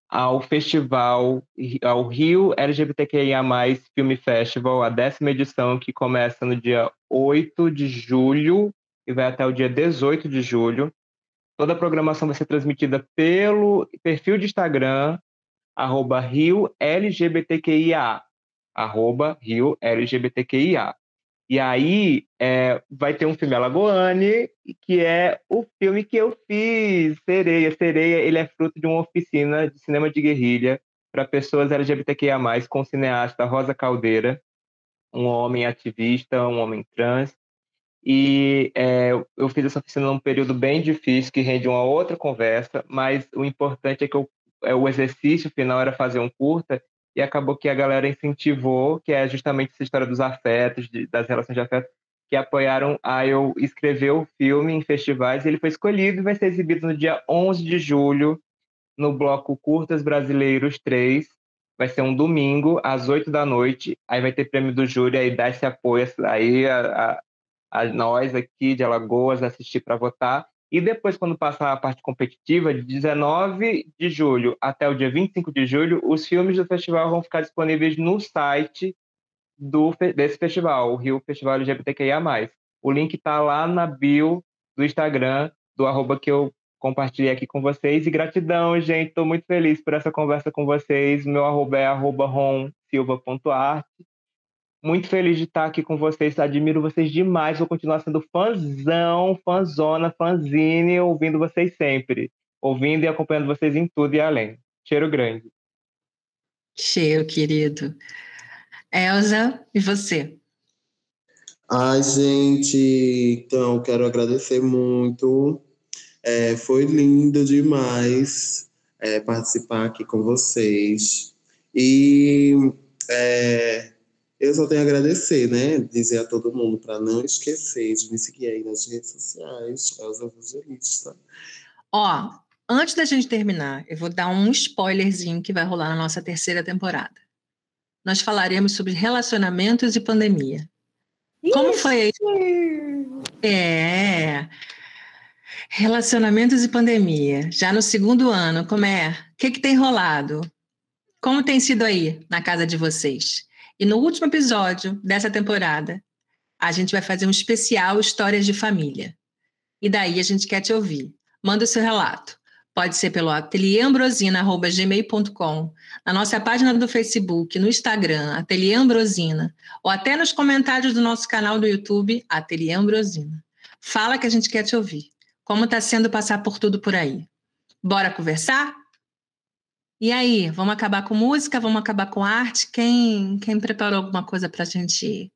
ao festival, ao Rio LGBTQIA+, Filme Festival, a décima edição que começa no dia 8 de julho e vai até o dia 18 de julho. Toda a programação vai ser transmitida pelo perfil de Instagram, arroba Rio LGBTQIA, arroba Rio LGBTQIA. E aí é, vai ter um filme Alagoane, que é o filme que eu fiz, Sereia. Sereia, ele é fruto de uma oficina de cinema de guerrilha para pessoas LGBTQIA+, com o cineasta Rosa Caldeira, um homem ativista, um homem trans, e é, eu fiz essa oficina num período bem difícil, que rende uma outra conversa, mas o importante é que eu, é, o exercício final era fazer um curta, e acabou que a galera incentivou, que é justamente essa história dos afetos, de, das relações de afeto, que apoiaram a eu escrever o filme em festivais. Ele foi escolhido e vai ser exibido no dia 11 de julho no bloco Curtas Brasileiros 3. Vai ser um domingo, às 8 da noite. Aí vai ter prêmio do júri, aí dá esse apoio aí a, a, a nós aqui de Alagoas assistir para votar. E depois, quando passar a parte competitiva, de 19 de julho até o dia 25 de julho, os filmes do festival vão ficar disponíveis no site do, desse festival, o Rio Festival LGBTQIA+. O link está lá na bio do Instagram, do arroba que eu compartilhei aqui com vocês. E gratidão, gente. Estou muito feliz por essa conversa com vocês. Meu arroba é arroba. Muito feliz de estar aqui com vocês. Admiro vocês demais. Vou continuar sendo fãzão, fãzona, fanzine, ouvindo vocês sempre. Ouvindo e acompanhando vocês em tudo e além. Cheiro grande. Cheiro, querido. Elza, e você? Ai, gente, então quero agradecer muito. É, foi lindo demais é, participar aqui com vocês. E é, eu só tenho a agradecer, né? Dizer a todo mundo para não esquecer de me seguir aí nas redes sociais, Elza Evangelista. Ó, antes da gente terminar, eu vou dar um spoilerzinho que vai rolar na nossa terceira temporada nós falaremos sobre relacionamentos e pandemia. Isso. Como foi É. Relacionamentos e pandemia. Já no segundo ano, como é? O que, que tem rolado? Como tem sido aí na casa de vocês? E no último episódio dessa temporada, a gente vai fazer um especial Histórias de Família. E daí a gente quer te ouvir. Manda o seu relato. Pode ser pelo atelierambrosina.gmail.com, na nossa página do Facebook, no Instagram, Ateliê Ambrosina, ou até nos comentários do nosso canal do YouTube, Ateliê Ambrosina. Fala que a gente quer te ouvir. Como está sendo passar por tudo por aí? Bora conversar? E aí, vamos acabar com música? Vamos acabar com arte? Quem, quem preparou alguma coisa para a gente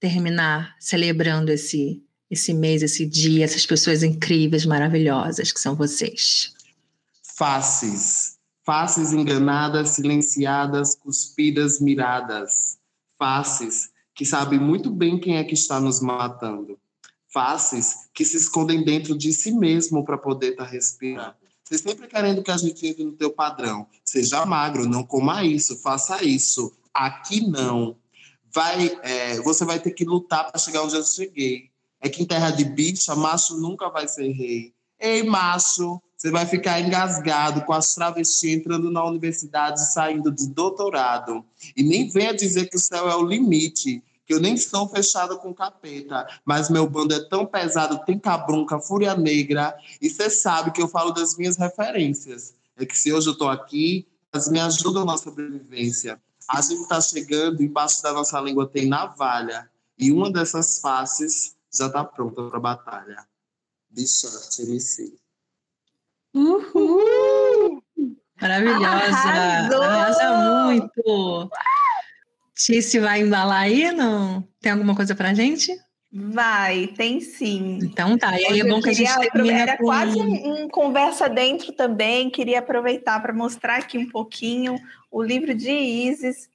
terminar celebrando esse, esse mês, esse dia, essas pessoas incríveis, maravilhosas que são vocês? faces, faces enganadas, silenciadas, cuspidas, miradas, faces que sabem muito bem quem é que está nos matando, faces que se escondem dentro de si mesmo para poder estar tá respirando. Você sempre querendo que a gente entre no teu padrão. Seja magro, não coma isso, faça isso. Aqui não. Vai, é, você vai ter que lutar para chegar onde eu cheguei. É que em terra de bicha, macho nunca vai ser rei. Ei, macho, você vai ficar engasgado com as travestis entrando na universidade saindo de doutorado. E nem venha dizer que o céu é o limite, que eu nem estou fechado com capeta, mas meu bando é tão pesado, tem cabrunca, fúria negra, e você sabe que eu falo das minhas referências. É que se hoje eu estou aqui, elas me ajudam na sobrevivência. A gente está chegando, embaixo da nossa língua tem navalha, e uma dessas faces já está pronta para a batalha. Bicharte MC. Uhul! Maravilhosa! Arrasou! Arrasa muito! Tice vai embalar aí? Não? Tem alguma coisa pra gente? Vai, tem sim. Então tá, e aí é bom que a gente termina Era com... quase um, um, conversa dentro também, queria aproveitar para mostrar aqui um pouquinho o livro de Isis,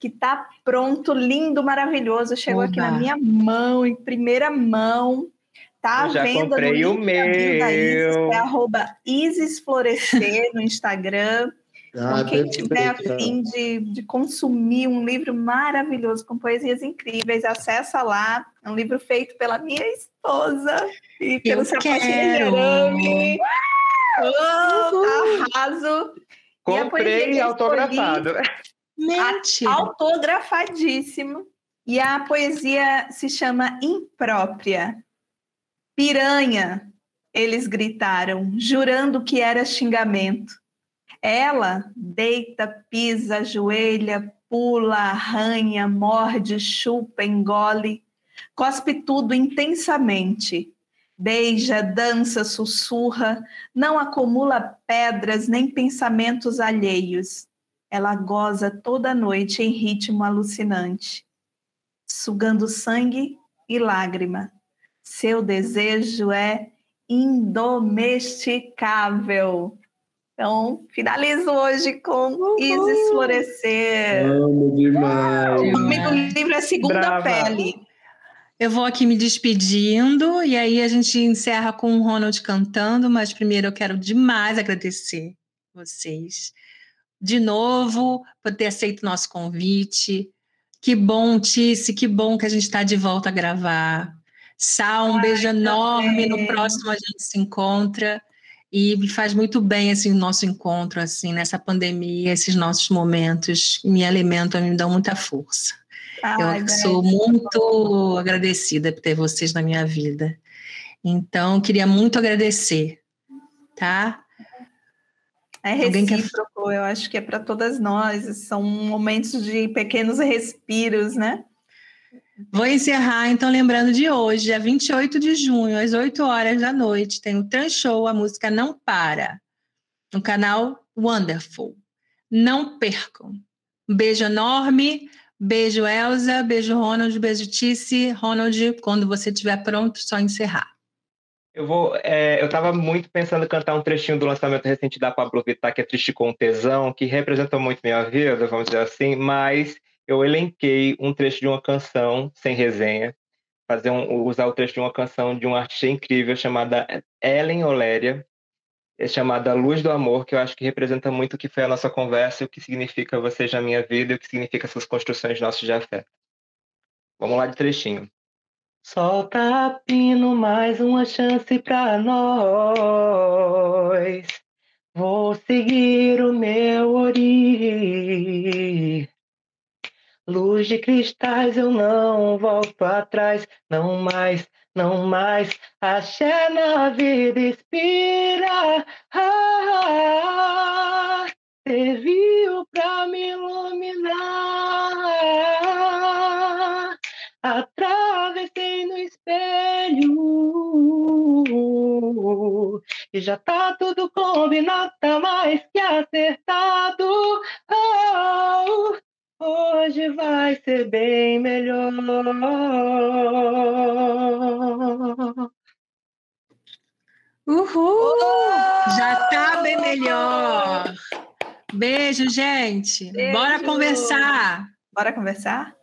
que tá pronto, lindo, maravilhoso, chegou Oba. aqui na minha mão, em primeira mão. Tá já venda comprei o meu. Isis, é arroba Isisflorescer no Instagram. Ah, então, quem tiver afim de, de consumir um livro maravilhoso com poesias incríveis, acessa lá. É um livro feito pela minha esposa e pelo seu Jerame. Oh, arraso. Comprei autografado. Mente. Autografadíssimo. E a poesia se chama Imprópria. Piranha, eles gritaram, jurando que era xingamento. Ela deita, pisa, ajoelha, pula, arranha, morde, chupa, engole, cospe tudo intensamente. Beija, dança, sussurra, não acumula pedras nem pensamentos alheios. Ela goza toda noite em ritmo alucinante, sugando sangue e lágrima seu desejo é indomesticável. Então, finalizo hoje com Uhul. Isis Florescer. Amo demais. O nome do livro é Segunda Brava. Pele. Eu vou aqui me despedindo e aí a gente encerra com o Ronald cantando, mas primeiro eu quero demais agradecer vocês de novo por ter aceito o nosso convite. Que bom, Tice, que bom que a gente está de volta a gravar. Sal, um Ai, beijo enorme. No próximo a gente se encontra. E faz muito bem esse nosso encontro, assim, nessa pandemia, esses nossos momentos me alimentam, me dão muita força. Ai, eu sou muito agradecida por ter vocês na minha vida. Então, queria muito agradecer, tá? É recíproco, quer... eu acho que é para todas nós, são momentos de pequenos respiros, né? Vou encerrar, então, lembrando de hoje, dia 28 de junho, às 8 horas da noite, tem o Trans Show, a música Não Para, no canal Wonderful. Não percam. Um beijo enorme, beijo Elza, beijo Ronald, beijo Tice. Ronald, quando você estiver pronto, só encerrar. Eu vou. É, eu estava muito pensando em cantar um trechinho do lançamento recente da Pablo Vittar, que é Triste com Tesão, que representa muito minha vida, vamos dizer assim, mas eu elenquei um trecho de uma canção sem resenha, fazer um, usar o trecho de uma canção de uma artista incrível chamada Ellen Oléria, chamada Luz do Amor, que eu acho que representa muito o que foi a nossa conversa, o que significa você na minha vida e o que significa essas construções nossas de afeto. Vamos lá de trechinho. Solta pino, mais uma chance pra nós. Vou seguir o meu ori. Luz de cristais, eu não volto atrás, não mais, não mais. Axé na vida inspira. Ah, serviu pra me iluminar. Atravessei no espelho e já tá tudo combinado, tá mais que acertado. Oh, hoje vai ser bem melhor. Uhul! Já tá bem melhor. Beijo, gente. Beijo. Bora conversar. Bora conversar?